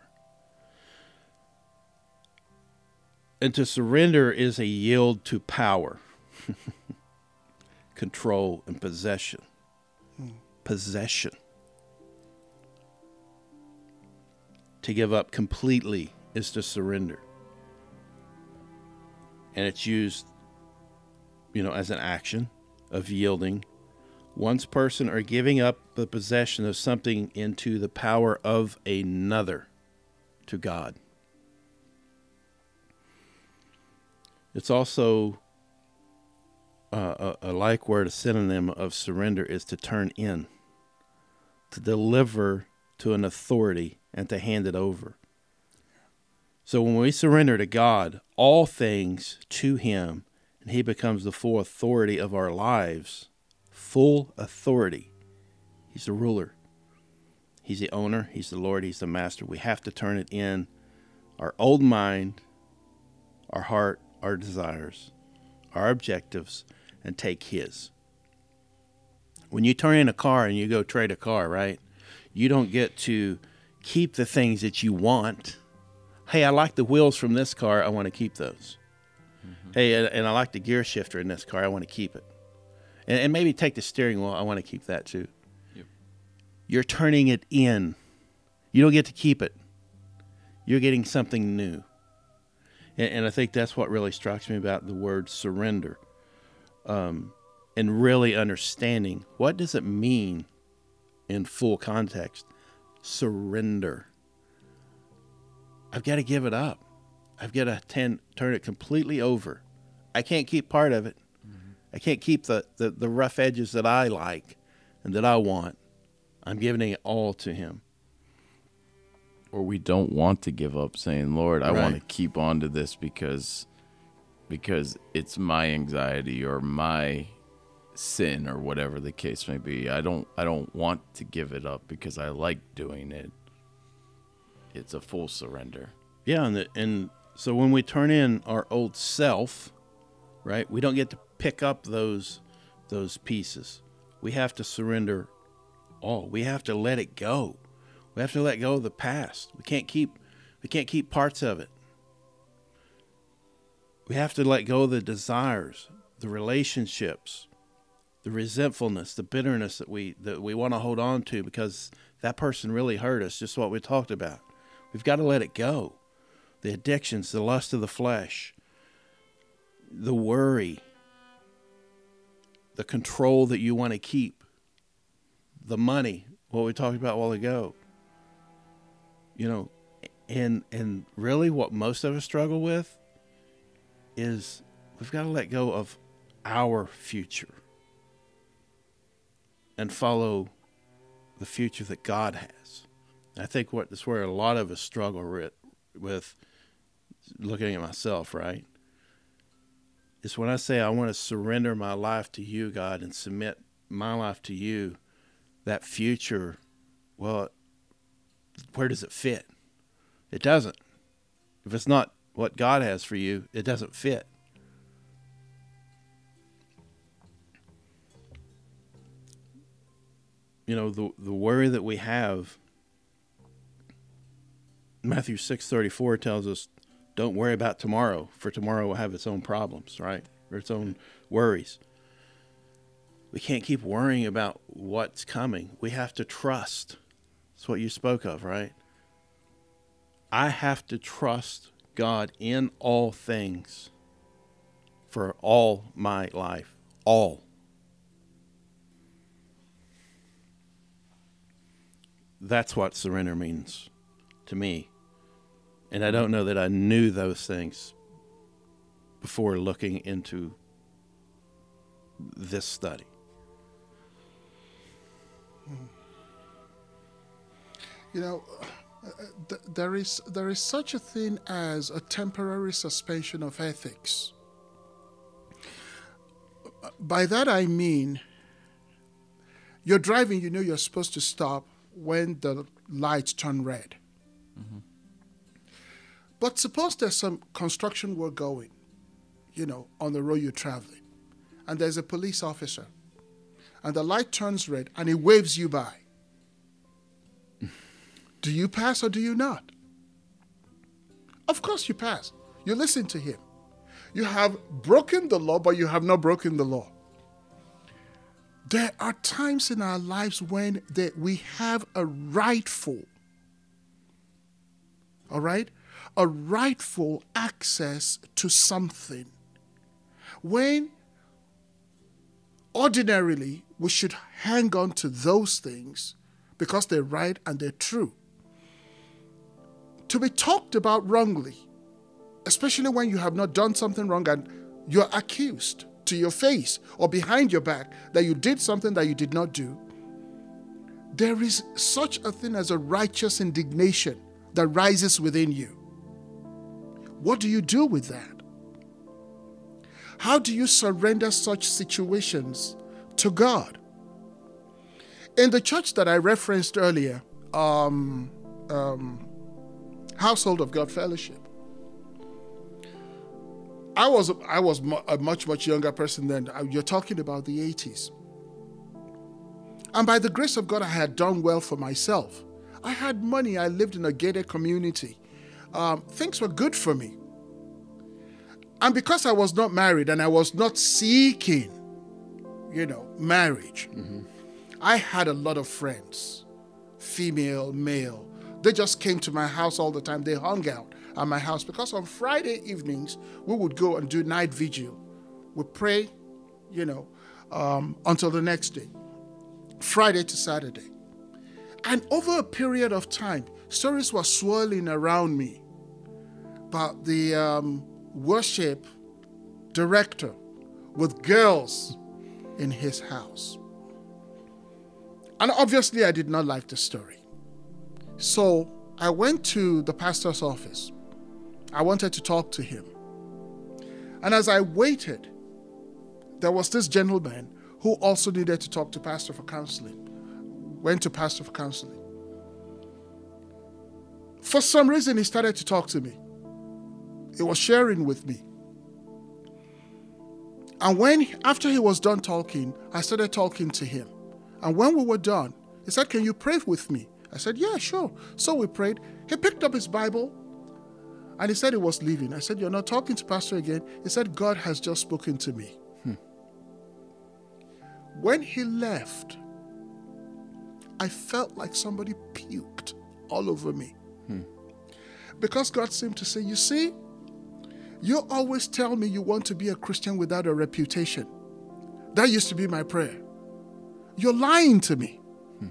And to surrender is a yield to power, (laughs) control, and possession. Possession. To give up completely is to surrender. And it's used, you know, as an action of yielding one's person or giving up the possession of something into the power of another to God. It's also uh, a, a like word, a synonym of surrender is to turn in, to deliver to an authority, and to hand it over. So when we surrender to God, all things to Him, and He becomes the full authority of our lives, full authority. He's the ruler. He's the owner. He's the Lord. He's the master. We have to turn it in our old mind, our heart, our desires, our objectives, and take His. When you turn in a car and you go trade a car, right? You don't get to keep the things that you want. Hey, I like the wheels from this car. I want to keep those. Mm-hmm. Hey, and, and I like the gear shifter in this car. I want to keep it. And, and maybe take the steering wheel. I want to keep that too. Yep. You're turning it in. You don't get to keep it. You're getting something new. And, and I think that's what really strikes me about the word surrender. Um, and really understanding what does it mean in full context surrender i've got to give it up i've got to ten, turn it completely over i can't keep part of it i can't keep the, the, the rough edges that i like and that i want. I'm giving it all to Him. or we don't want to give up saying lord i want to keep on to this because because it's my anxiety or my sin or whatever the case may be. I don't i don't want to give it up because i like doing it. It's a full surrender. Yeah, and the, and so when we turn in our old self, right, we don't get to pick up those those pieces. We have to surrender all. We have to let it go. We have to let go of the past. We can't keep we can't keep parts of it. We have to let go of the desires, the relationships, the resentfulness, the bitterness that we that we want to hold on to because that person really hurt us, just what we talked about. We've got to let it go. The addictions, the lust of the flesh, the worry, the control that you want to keep, the money, what we talked about a while ago. You know, and and really what most of us struggle with is we've got to let go of our future and follow the future that God has. I think what that's where a lot of us struggle with, with looking at myself, right? Is when I say I want to surrender my life to you, God, and submit my life to you, that future, well, where does it fit? It doesn't. If it's not what God has for you, it doesn't fit. You know, the the worry that we have Matthew 6:34 tells us don't worry about tomorrow for tomorrow will have its own problems, right? Or its own worries. We can't keep worrying about what's coming. We have to trust. That's what you spoke of, right? I have to trust God in all things for all my life. All. That's what surrender means to me. And I don't know that I knew those things before looking into this study. You know, uh, th- there is there is such a thing as a temporary suspension of ethics. By that I mean, you're driving. You know you're supposed to stop when the lights turn red. But suppose there's some construction work going, you know, on the road you're traveling, and there's a police officer, and the light turns red, and he waves you by. Do you pass or do you not? Of course you pass. You listen to him. You have broken the law, but you have not broken the law. There are times in our lives when that we have a rightful, all right, a rightful access to something. When ordinarily we should hang on to those things because they're right and they're true to be talked about wrongly, especially when you have not done something wrong and you're accused to your face or behind your back that you did something that you did not do, there is such a thing as a righteous indignation that rises within you. What do you do with that? How do you surrender such situations to God? In the church that I referenced earlier, um, um, Household of God Fellowship. I was I was a much much younger person then. Uh, You're talking about the 80s. And by the grace of God, I had done well for myself. I had money. I lived in a gated community. Um, things were good for me. And because I was not married and I was not seeking, you know, marriage, I had a lot of friends, female, male. They just came to my house all the time. They hung out at my house because on Friday evenings we would go and do night vigil. We pray, you know, um, until the next day, Friday to Saturday. And over a period of time, stories were swirling around me about the um, worship director with girls in his house. And obviously, I did not like the story. So I went to the pastor's office. I wanted to talk to him. And as I waited, there was this gentleman who also needed to talk to pastor for counseling. Went to pastor for counseling. For some reason, he started to talk to me. He was sharing with me. And when, after he was done talking, I started talking to him. And when we were done, he said, Can you pray with me? I said, Yeah, sure. So we prayed. He picked up his Bible and he said he was leaving. I said, You're not talking to Pastor again. He said, God has just spoken to me. Hmm. When he left, I felt like somebody puked all over me. Hmm. Because God seemed to say, You see, you always tell me you want to be a Christian without a reputation. That used to be my prayer. You're lying to me. Hmm.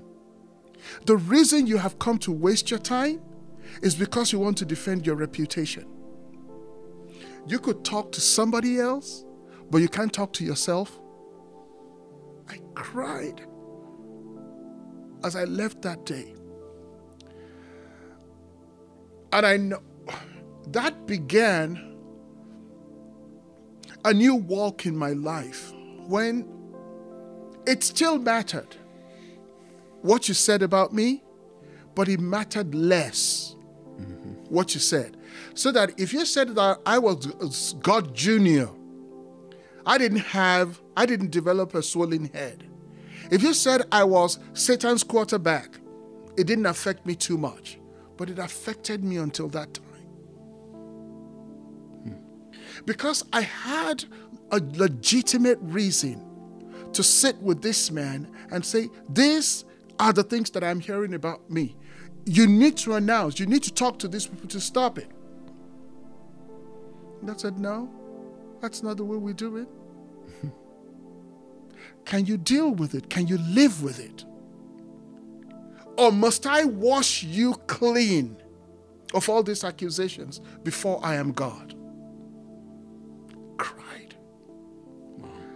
The reason you have come to waste your time is because you want to defend your reputation. You could talk to somebody else, but you can't talk to yourself. I cried as I left that day. And I know that began a new walk in my life when it still mattered what you said about me, but it mattered less mm-hmm. what you said. So that if you said that I was God Jr., I didn't have, I didn't develop a swollen head. If you said I was Satan's quarterback, it didn't affect me too much but it affected me until that. Because I had a legitimate reason to sit with this man and say, These are the things that I'm hearing about me. You need to announce, you need to talk to these people to stop it. And I said, No, that's not the way we do it. (laughs) Can you deal with it? Can you live with it? Or must I wash you clean of all these accusations before I am God? Cried.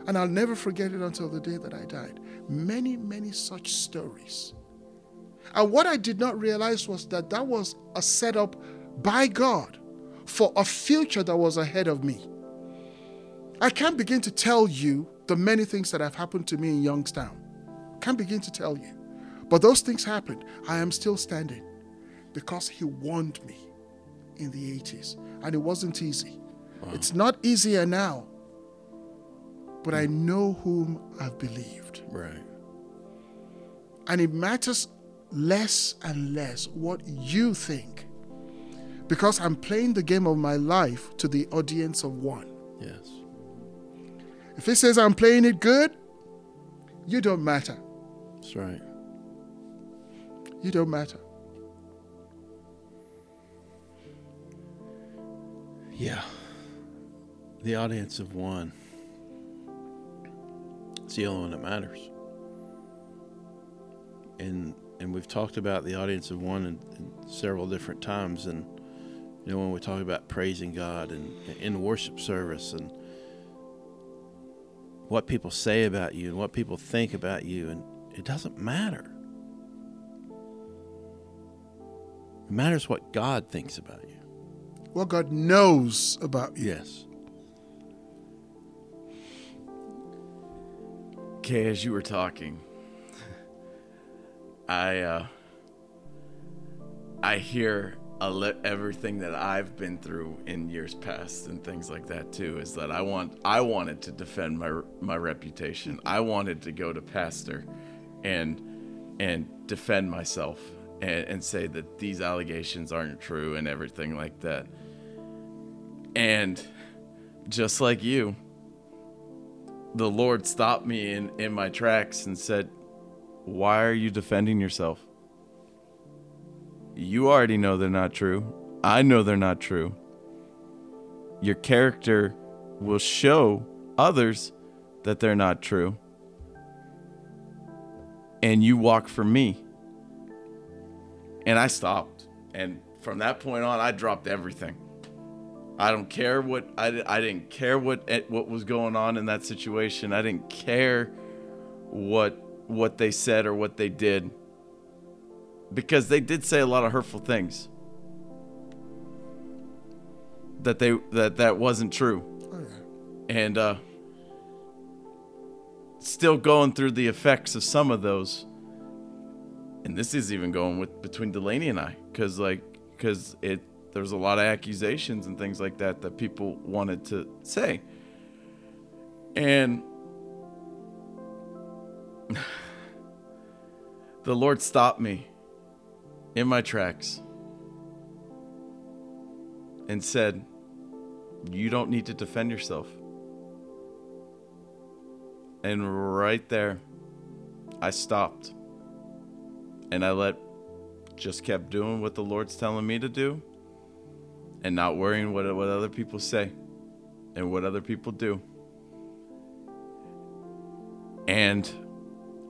And I'll never forget it until the day that I died. Many, many such stories. And what I did not realize was that that was a setup by God for a future that was ahead of me. I can't begin to tell you the many things that have happened to me in Youngstown. Can't begin to tell you. But those things happened. I am still standing because He warned me in the 80s. And it wasn't easy. Wow. It's not easier now. But I know whom I've believed. Right. And it matters less and less what you think. Because I'm playing the game of my life to the audience of one. Yes. If he says I'm playing it good, you don't matter. That's right. You don't matter. Yeah. The audience of one. It's the only one that matters. And and we've talked about the audience of one in, in several different times and you know when we talk about praising God and in worship service and what people say about you and what people think about you and it doesn't matter It matters what God thinks about you. What God knows about you. Yes. Okay, as you were talking, I uh, I hear everything that I've been through in years past and things like that too. Is that I want I wanted to defend my my reputation. I wanted to go to pastor, and and defend myself and, and say that these allegations aren't true and everything like that. And just like you, the Lord stopped me in, in my tracks and said, Why are you defending yourself? You already know they're not true. I know they're not true. Your character will show others that they're not true. And you walk for me and I stopped. And from that point on, I dropped everything. I don't care what I, I didn't care what what was going on in that situation. I didn't care what what they said or what they did. Because they did say a lot of hurtful things. That they that that wasn't true. Oh, yeah. and uh still going through the effects of some of those. And this is even going with between Delaney and I. Cuz like cuz it there's a lot of accusations and things like that that people wanted to say and (sighs) the Lord stopped me in my tracks and said, You don't need to defend yourself. And right there, I stopped. And I let, just kept doing what the Lord's telling me to do and not worrying what, what other people say and what other people do. And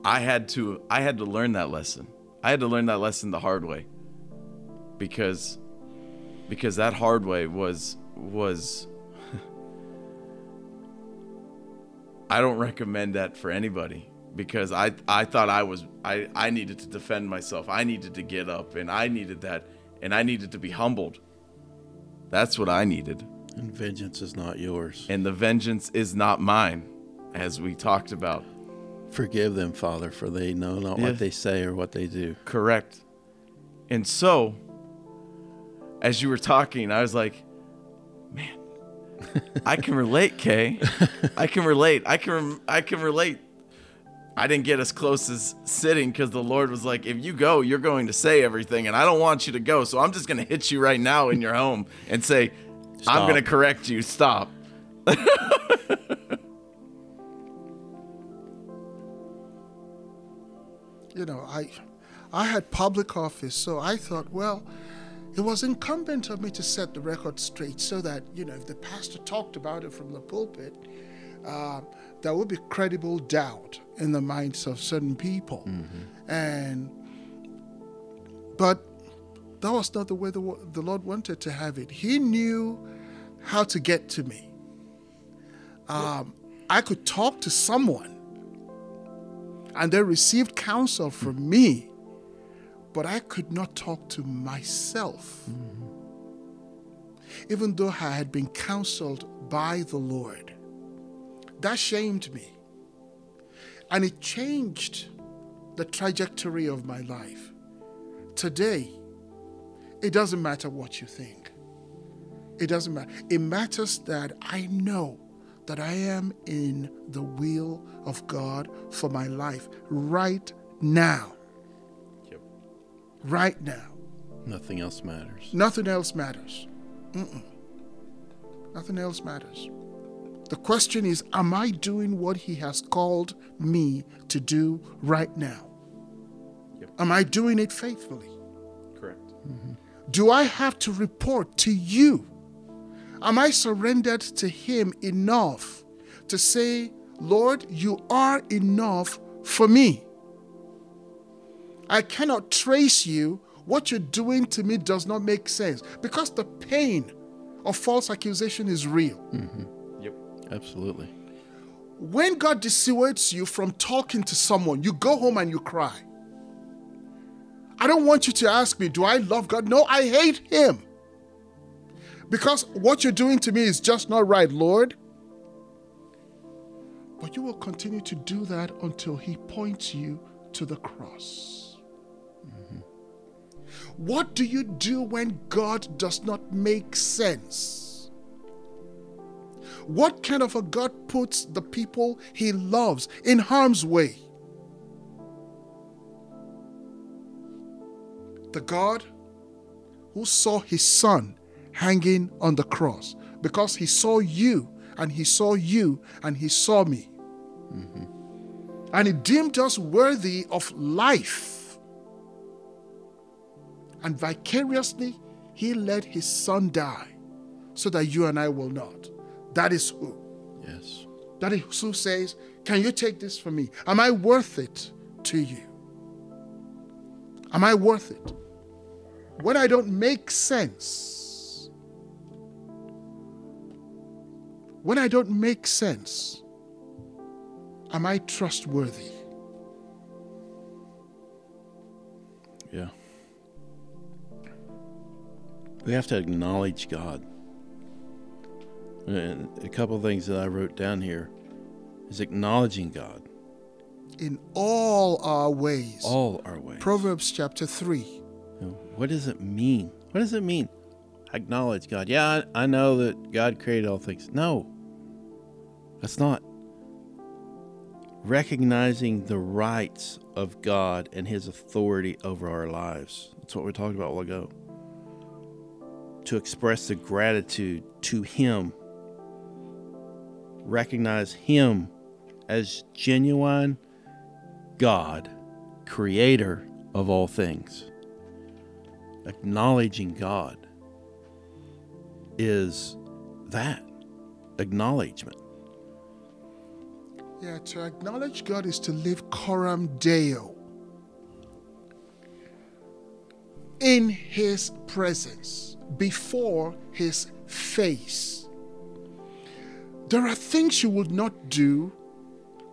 I had to I had to learn that lesson. I had to learn that lesson the hard way. Because because that hard way was was (laughs) I don't recommend that for anybody because I I thought I was I I needed to defend myself. I needed to get up and I needed that and I needed to be humbled. That's what I needed. And vengeance is not yours. And the vengeance is not mine as we talked about. Forgive them, Father, for they know not Yeah. what they say or what they do. Correct. And so, as you were talking, I was like, man, I can (laughs) relate, Kay. I can relate. I can. I can relate. I didn't get as close as sitting because the Lord was like, if you go, you're going to say everything, and I don't want you to go. So I'm just going to hit you right now in your home and say, I'm going to correct you. Stop. (laughs) you know, I, I had public office, so I thought, well, it was incumbent on me to set the record straight so that, you know, if the pastor talked about it from the pulpit, uh, there would be credible doubt in the minds of certain people. Mm-hmm. And, but that was not the way the, the Lord wanted to have it. He knew how to get to me. Um, I could talk to someone and they received counsel from mm-hmm. me, but I could not talk to myself. Mm-hmm. Even though I had been counseled by the Lord, that shamed me. And it changed the trajectory of my life. Today, it doesn't matter what you think. It doesn't matter. It matters that I know that I am in the will of God for my life right now. Yep. Right now. Nothing else matters. Nothing else matters. Mm-mm. Nothing else matters. The question is Am I doing what He has called me to do right now? Yep. Am I doing it faithfully? Correct. Mm-hmm. Do I have to report to you? Am I surrendered to Him enough to say, Lord, you are enough for me? I cannot trace you. What you're doing to me does not make sense because the pain of false accusation is real. Yep. Absolutely. When God dissuades you from talking to someone, you go home and you cry. I don't want you to ask me, do I love God? No, I hate Him. Because what you're doing to me is just not right, Lord. But you will continue to do that until He points you to the cross. Mm-hmm. What do you do when God does not make sense? What kind of a God puts the people he loves in harm's way? The God who saw his son hanging on the cross because he saw you and he saw you and he saw me. Mm-hmm. And he deemed us worthy of life. And vicariously, he let his son die so that you and I will not. That is who. Yes. That is who says, Can you take this from me? Am I worth it to you? Am I worth it? When I don't make sense, when I don't make sense, am I trustworthy? Yeah. We have to acknowledge God. And a couple of things that I wrote down here is acknowledging God In all our ways. all our ways. Proverbs chapter 3. What does it mean? What does it mean? Acknowledge God. Yeah, I, I know that God created all things. No, that's not. Recognizing the rights of God and His authority over our lives. That's what we talked about a while ago. To express the gratitude to Him. Recognize Him as genuine God, creator of all things acknowledging God is that acknowledgement. Yeah, to acknowledge God is to live coram deo in His presence, before His face. There are things you would not do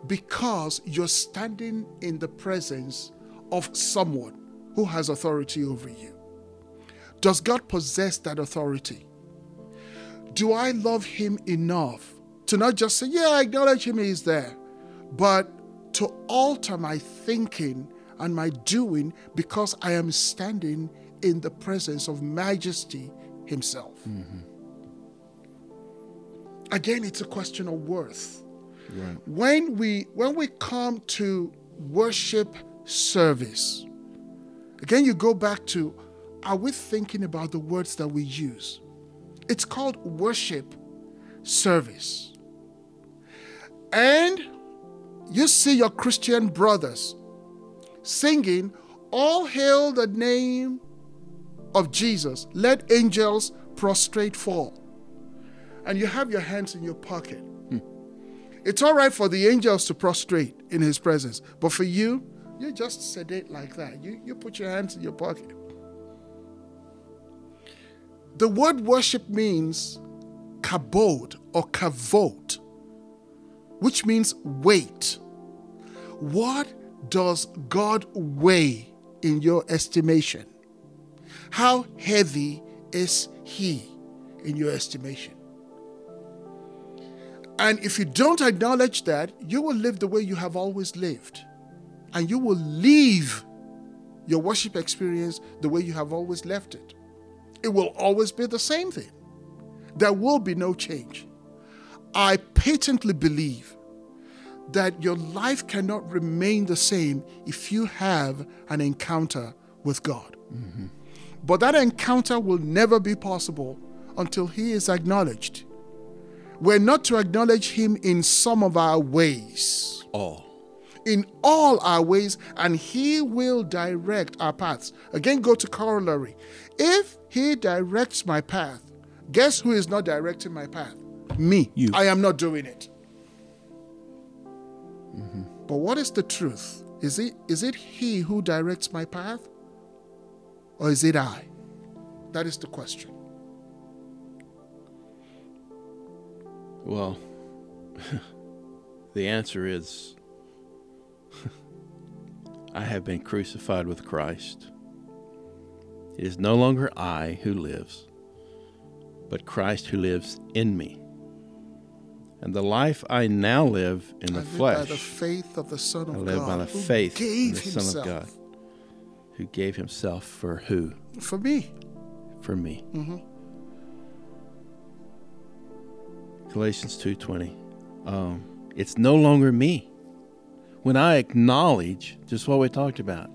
because you're standing in the presence of someone who has authority over you. Does God possess that authority? Do I love Him enough to not just say, Yeah, I acknowledge Him, He's there, but to alter my thinking and my doing because I am standing in the presence of Majesty Himself? Mm-hmm. Again, it's a question of worth. Right. when we when we come to worship service again you go back to are we thinking about the words that we use? It's called worship service. And you see your christian brothers singing all hail the name of jesus. Let angels prostrate fall and you have your hands in your pocket it's all right for the angels to prostrate in his presence, but for you, you just sedate like that. You, you put your hands in your pocket. The word worship means kabod or kavot, which means weight. What does God weigh in your estimation? How heavy is he in your estimation? And if you don't acknowledge that, you will live the way you have always lived. And you will leave your worship experience the way you have always left it. It will always be the same thing. There will be no change. I patently believe that your life cannot remain the same if you have an encounter with God. Mm-hmm. But that encounter will never be possible until He is acknowledged. We're not to acknowledge Him in some of our ways, All. in all our ways, and He will direct our paths. Again, go to corollary. If He directs my path, guess who is not directing my path? Me. You. I am not doing it. Mm-hmm. But what is the truth? Is it, is it He who directs my path? Or is it I? That is the question. Well, (laughs) the answer is (laughs) I have been crucified with Christ. It is no longer I who lives, but Christ who lives in me. And the life I now live in the I live flesh, by the faith of the Son of I live God. by the who faith gave the Son himself of God, who gave himself for who? For me. For me. Mhm. Galatians 2:20. Um, it's no longer me. When I acknowledge just what we talked about,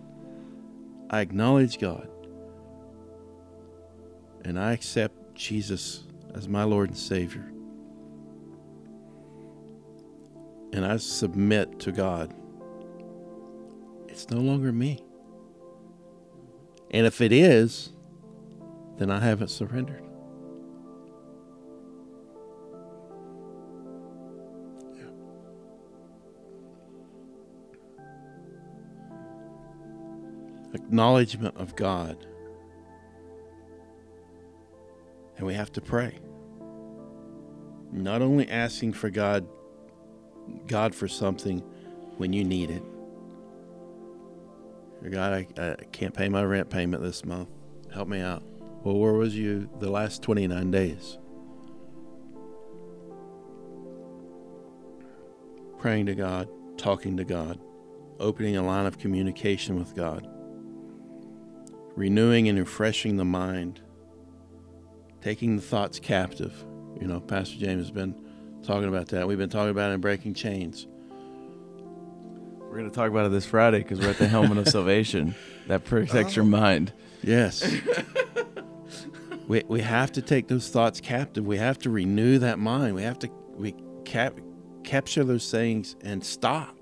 I acknowledge God, and I accept Jesus as my Lord and Savior, and I submit to God. It's no longer me. And if it is, then I haven't surrendered. Acknowledgement of God. And we have to pray. Not only asking for God God for something when you need it. God, I, I can't pay my rent payment this month. Help me out. Well, where was you the last 29 days? Praying to God, talking to God, opening a line of communication with God, renewing and refreshing the mind, taking the thoughts captive. You know, Pastor James has been talking about that. We've been talking about it in Breaking Chains. We're going to talk about it this Friday because we're at the Helmet of (laughs) Salvation. That protects your oh. mind. Yes. (laughs) we, we have to take those thoughts captive. We have to renew that mind. We have to we cap, capture those things and stop.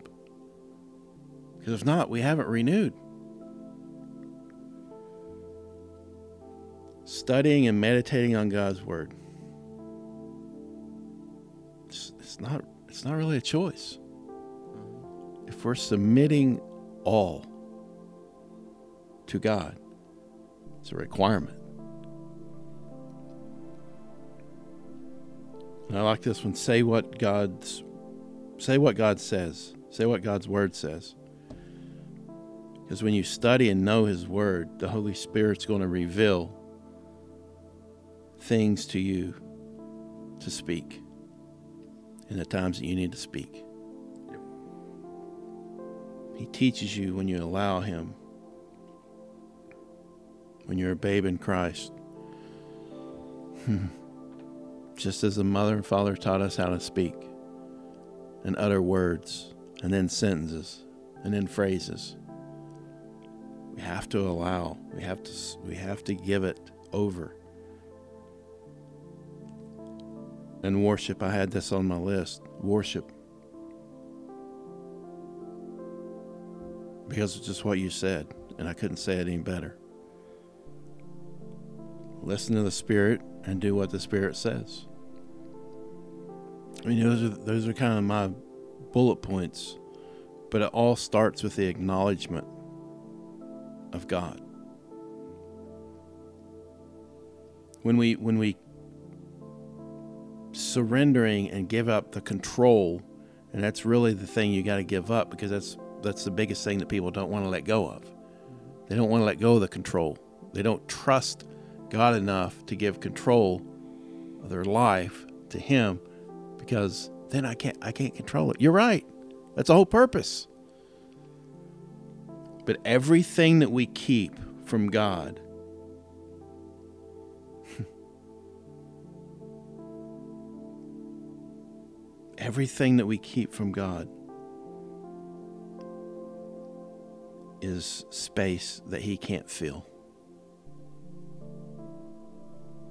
Because if not, we haven't renewed. Studying and meditating on God's word. It's, it's not it's not really a choice. If we're submitting all to God, it's a requirement. And I like this one. Say what God's say what God says. Say what God's word says. Because when you study and know his word, the Holy Spirit's going to reveal things to you to speak in the times that you need to speak. He teaches you when you allow him when you're a babe in Christ. (laughs) Just as the mother and father taught us how to speak and utter words and then sentences and then phrases. We have to allow, we have to we have to give it over. And worship, I had this on my list. Worship. Because it's just what you said, and I couldn't say it any better listen to the Spirit, and do what the Spirit says. I mean, those are those are kind of my bullet points, but it all starts with the acknowledgement of God. When we when we surrendering and give up the control, and that's really the thing you got to give up because that's that's the biggest thing that people don't want to let go of. They don't want to let go of the control. They don't trust God enough to give control of their life to Him because then I can't I can't control it. You're right. That's the whole purpose. But everything that we keep from God everything that we keep from God is space that he can't fill.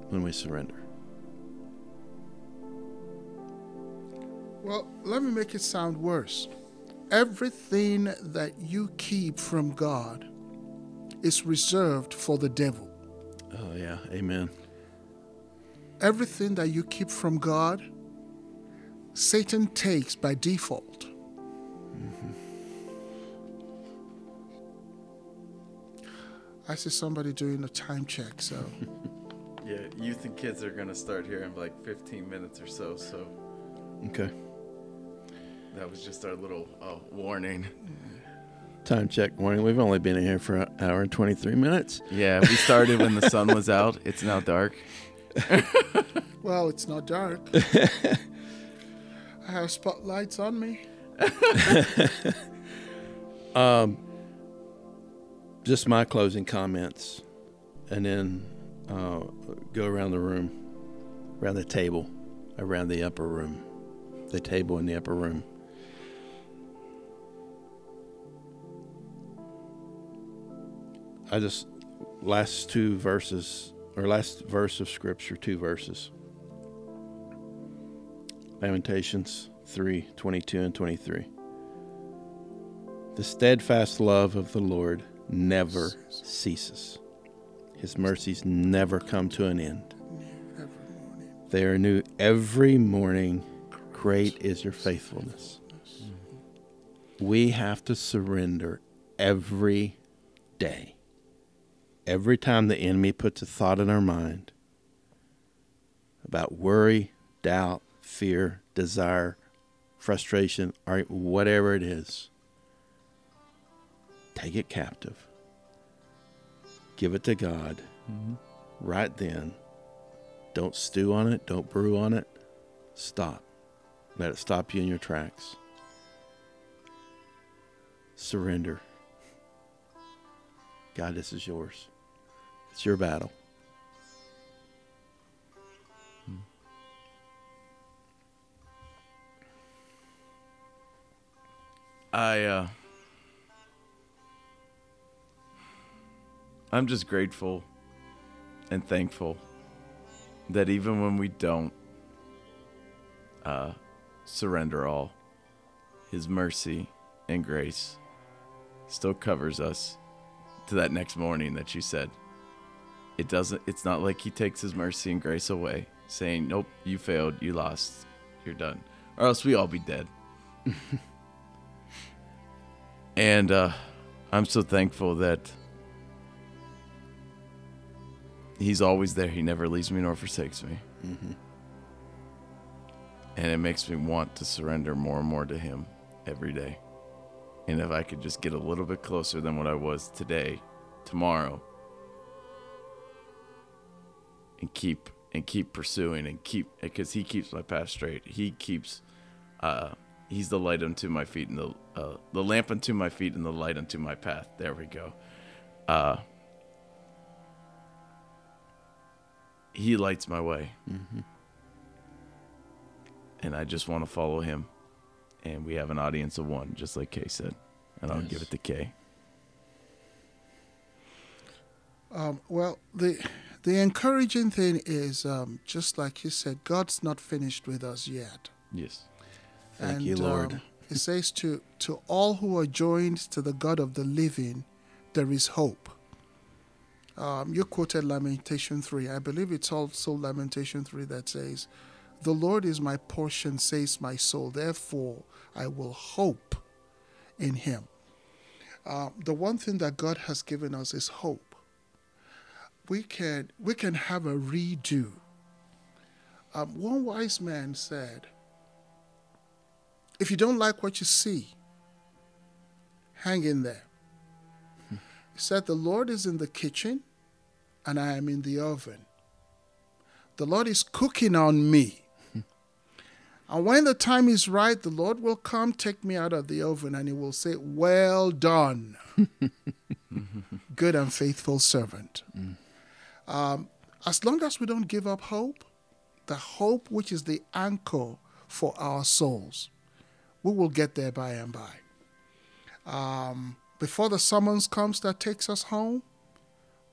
when we surrender. Well, let me make it sound worse. Everything that you keep from God is reserved for the devil. Oh, yeah. Amen. Everything that you keep from God, Satan takes by default. Mm-hmm. I see somebody doing a time check, so. (laughs) Yeah, youth and kids are gonna start here in like 15 minutes or so. So Okay. that was just our little uh, warning. Time check warning. We've only been here for an hour and 23 minutes. Yeah, we started when the sun was out. It's now dark. (laughs) (laughs) Well, it's not dark. Have spotlights on me. (laughs) um, Just my closing comments, and then uh, go around the room, around the table, around the upper room, the table in the upper room. I just last two verses or last verse of scripture, two verses. Lamentations 3 22 and 23. The steadfast love of the Lord never ceases. His mercies never come to an end. They are new every morning. Great is your faithfulness. We have to surrender every day. Every time the enemy puts a thought in our mind about worry, doubt, fear, desire, frustration, or whatever it is, take it captive. Give it to God. Mm-hmm. right then. Don't stew on it, don't brew on it. Stop. Let it stop you in your tracks. Surrender. God, this is yours. It's your battle. I uh I'm just grateful and thankful that even when we don't uh surrender all, his mercy and grace still covers us to that next morning that you said. It doesn't it's not like he takes his mercy and grace away, saying, Nope, you failed, you lost, you're done. Or else we all be dead. (laughs) And uh, I'm so thankful that He's always there. He never leaves me nor forsakes me. And it makes me want to surrender more and more to Him every day. And if I could just get a little bit closer than what I was today, tomorrow, and keep and keep pursuing and keep because He keeps my path straight. He keeps uh, he's the light unto my feet and the uh, the lamp unto my feet and the light unto my path. There we go. Uh, he lights my way, and I just want to follow him. And we have an audience of one, just like Kay said, and I'll Yes. give it to Kay. Um, well, the the encouraging thing is um, just like you said, God's not finished with us yet. Yes. Thank you, Lord. um, it says to to all who are joined to the God of the living, there is hope. Um, you quoted Lamentation three. I believe it's also Lamentation three that says, "The Lord is my portion," says my soul. Therefore, I will hope in Him. Uh, the one thing that God has given us is hope. We can we can have a redo. Um, one wise man said, if you don't like what you see, hang in there. He said, The Lord is in the kitchen and I am in the oven. The Lord is cooking on me. and when the time is right, the Lord will come take me out of the oven and he will say, Well done, good and faithful servant. Um, as long as we don't give up hope, the hope which is the anchor for our souls, we will get there by and by. Um, before the summons comes that takes us home,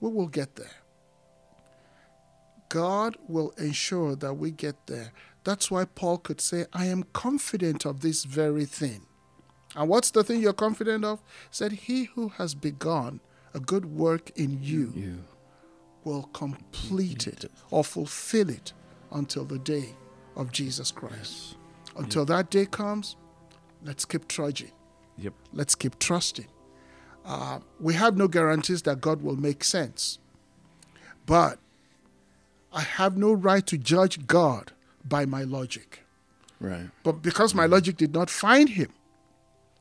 we will get there. God will ensure that we get there. That's why Paul could say, I am confident of this very thing. And what's the thing you're confident of? Said, He who has begun a good work in you, You. will complete it or fulfill it until the day of Jesus Christ. Until that day comes, let's keep trudging. Yep. Let's keep trusting. Uh, we have no guarantees that God will make sense. But I have no right to judge God by my logic. Right. But because my logic did not find him,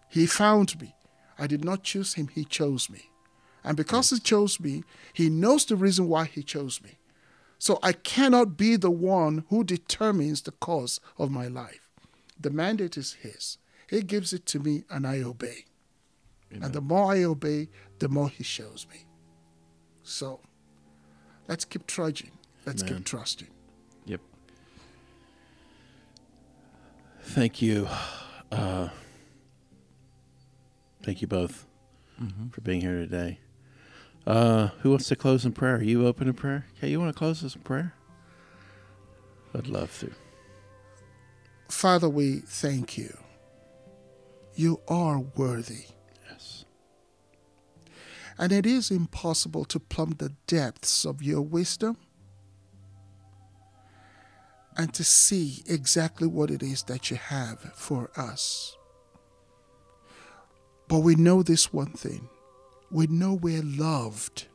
he found me. I did not choose him, he chose me. And because he chose me, he knows the reason why he chose me. So I cannot be the one who determines the cause of my life. The mandate is his. He gives it to me and I obey. And the more I obey, the more he shows me. So let's keep trudging. Let's Amen. keep trusting. Yep. Thank you. Uh, thank you both for being here today. Uh, who wants to close in prayer? You open in prayer? Okay, you want to close us in prayer? I'd love to. Father, we thank you. You are worthy. Yes. And it is impossible to plumb the depths of your wisdom and to see exactly what it is that you have for us. But we know this one thing we know we're loved.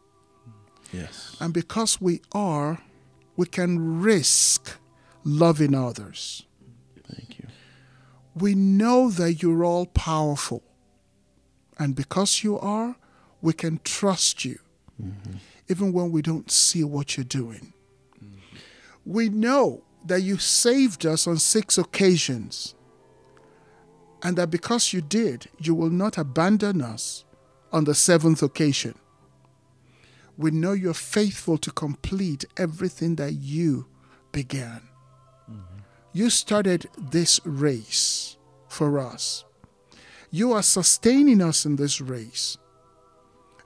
Yes. And because we are, we can risk loving others. We know that you're all powerful. And because you are, we can trust you. Mm-hmm. even when we don't see what you're doing. We know that you saved us on six occasions, and that because you did, you will not abandon us on the seventh occasion. We know you're faithful to complete everything that you began. You started this race for us. You are sustaining us in this race.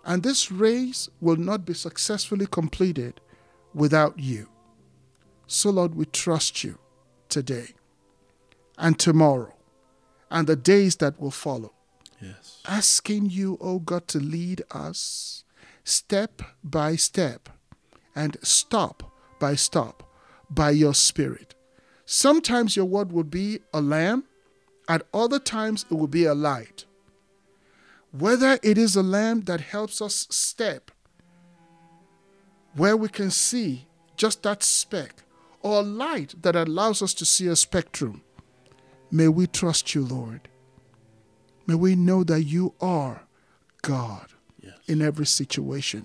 And this race will not be successfully completed without you. So, Lord, we trust you today and tomorrow and the days that will follow. Yes. Asking you, O God, to lead us step by step and stop by stop by your Spirit. Sometimes your word will be a lamp, at other times it will be a light. Whether it is a lamp that helps us step where we can see just that speck, or a light that allows us to see a spectrum, may we trust you, Lord. May we know that you are God Yes. in every situation.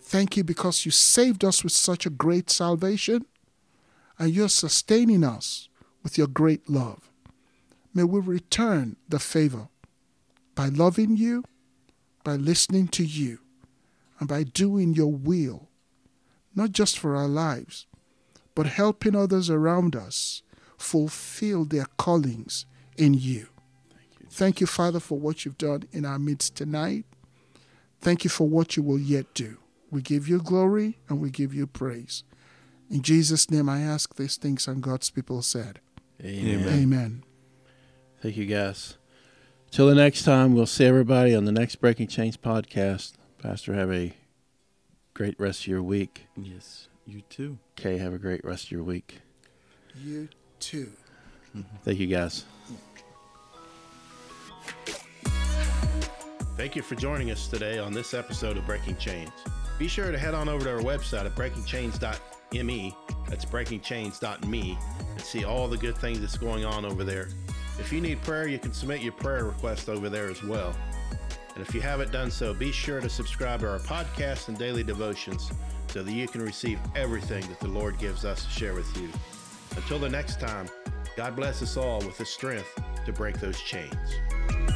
Thank you because you saved us with such a great salvation and you're sustaining us with your great love. May we return the favor by loving you, by listening to you, and by doing your will, not just for our lives, but helping others around us fulfill their callings in you. Thank you, Father, for what you've done in our midst tonight. Thank you for what you will yet do. We give you glory and we give you praise. In Jesus' name, I ask these things, and God's people said, Amen. Amen. Thank you, guys. Till the next time, we'll see everybody on the next Breaking Chains podcast. Pastor, have a great rest of your week. Yes, you too. K, have a great rest of your week. You too. (laughs) Thank you, guys. Thank you for joining us today on this episode of Breaking Chains. Be sure to head on over to our website at breakingchains.me, that's breakingchains.me, and see all the good things that's going on over there. If you need prayer, you can submit your prayer request over there as well. And if you haven't done so, be sure to subscribe to our podcast and daily devotions so that you can receive everything that the Lord gives us to share with you. Until the next time, God bless us all with the strength to break those chains.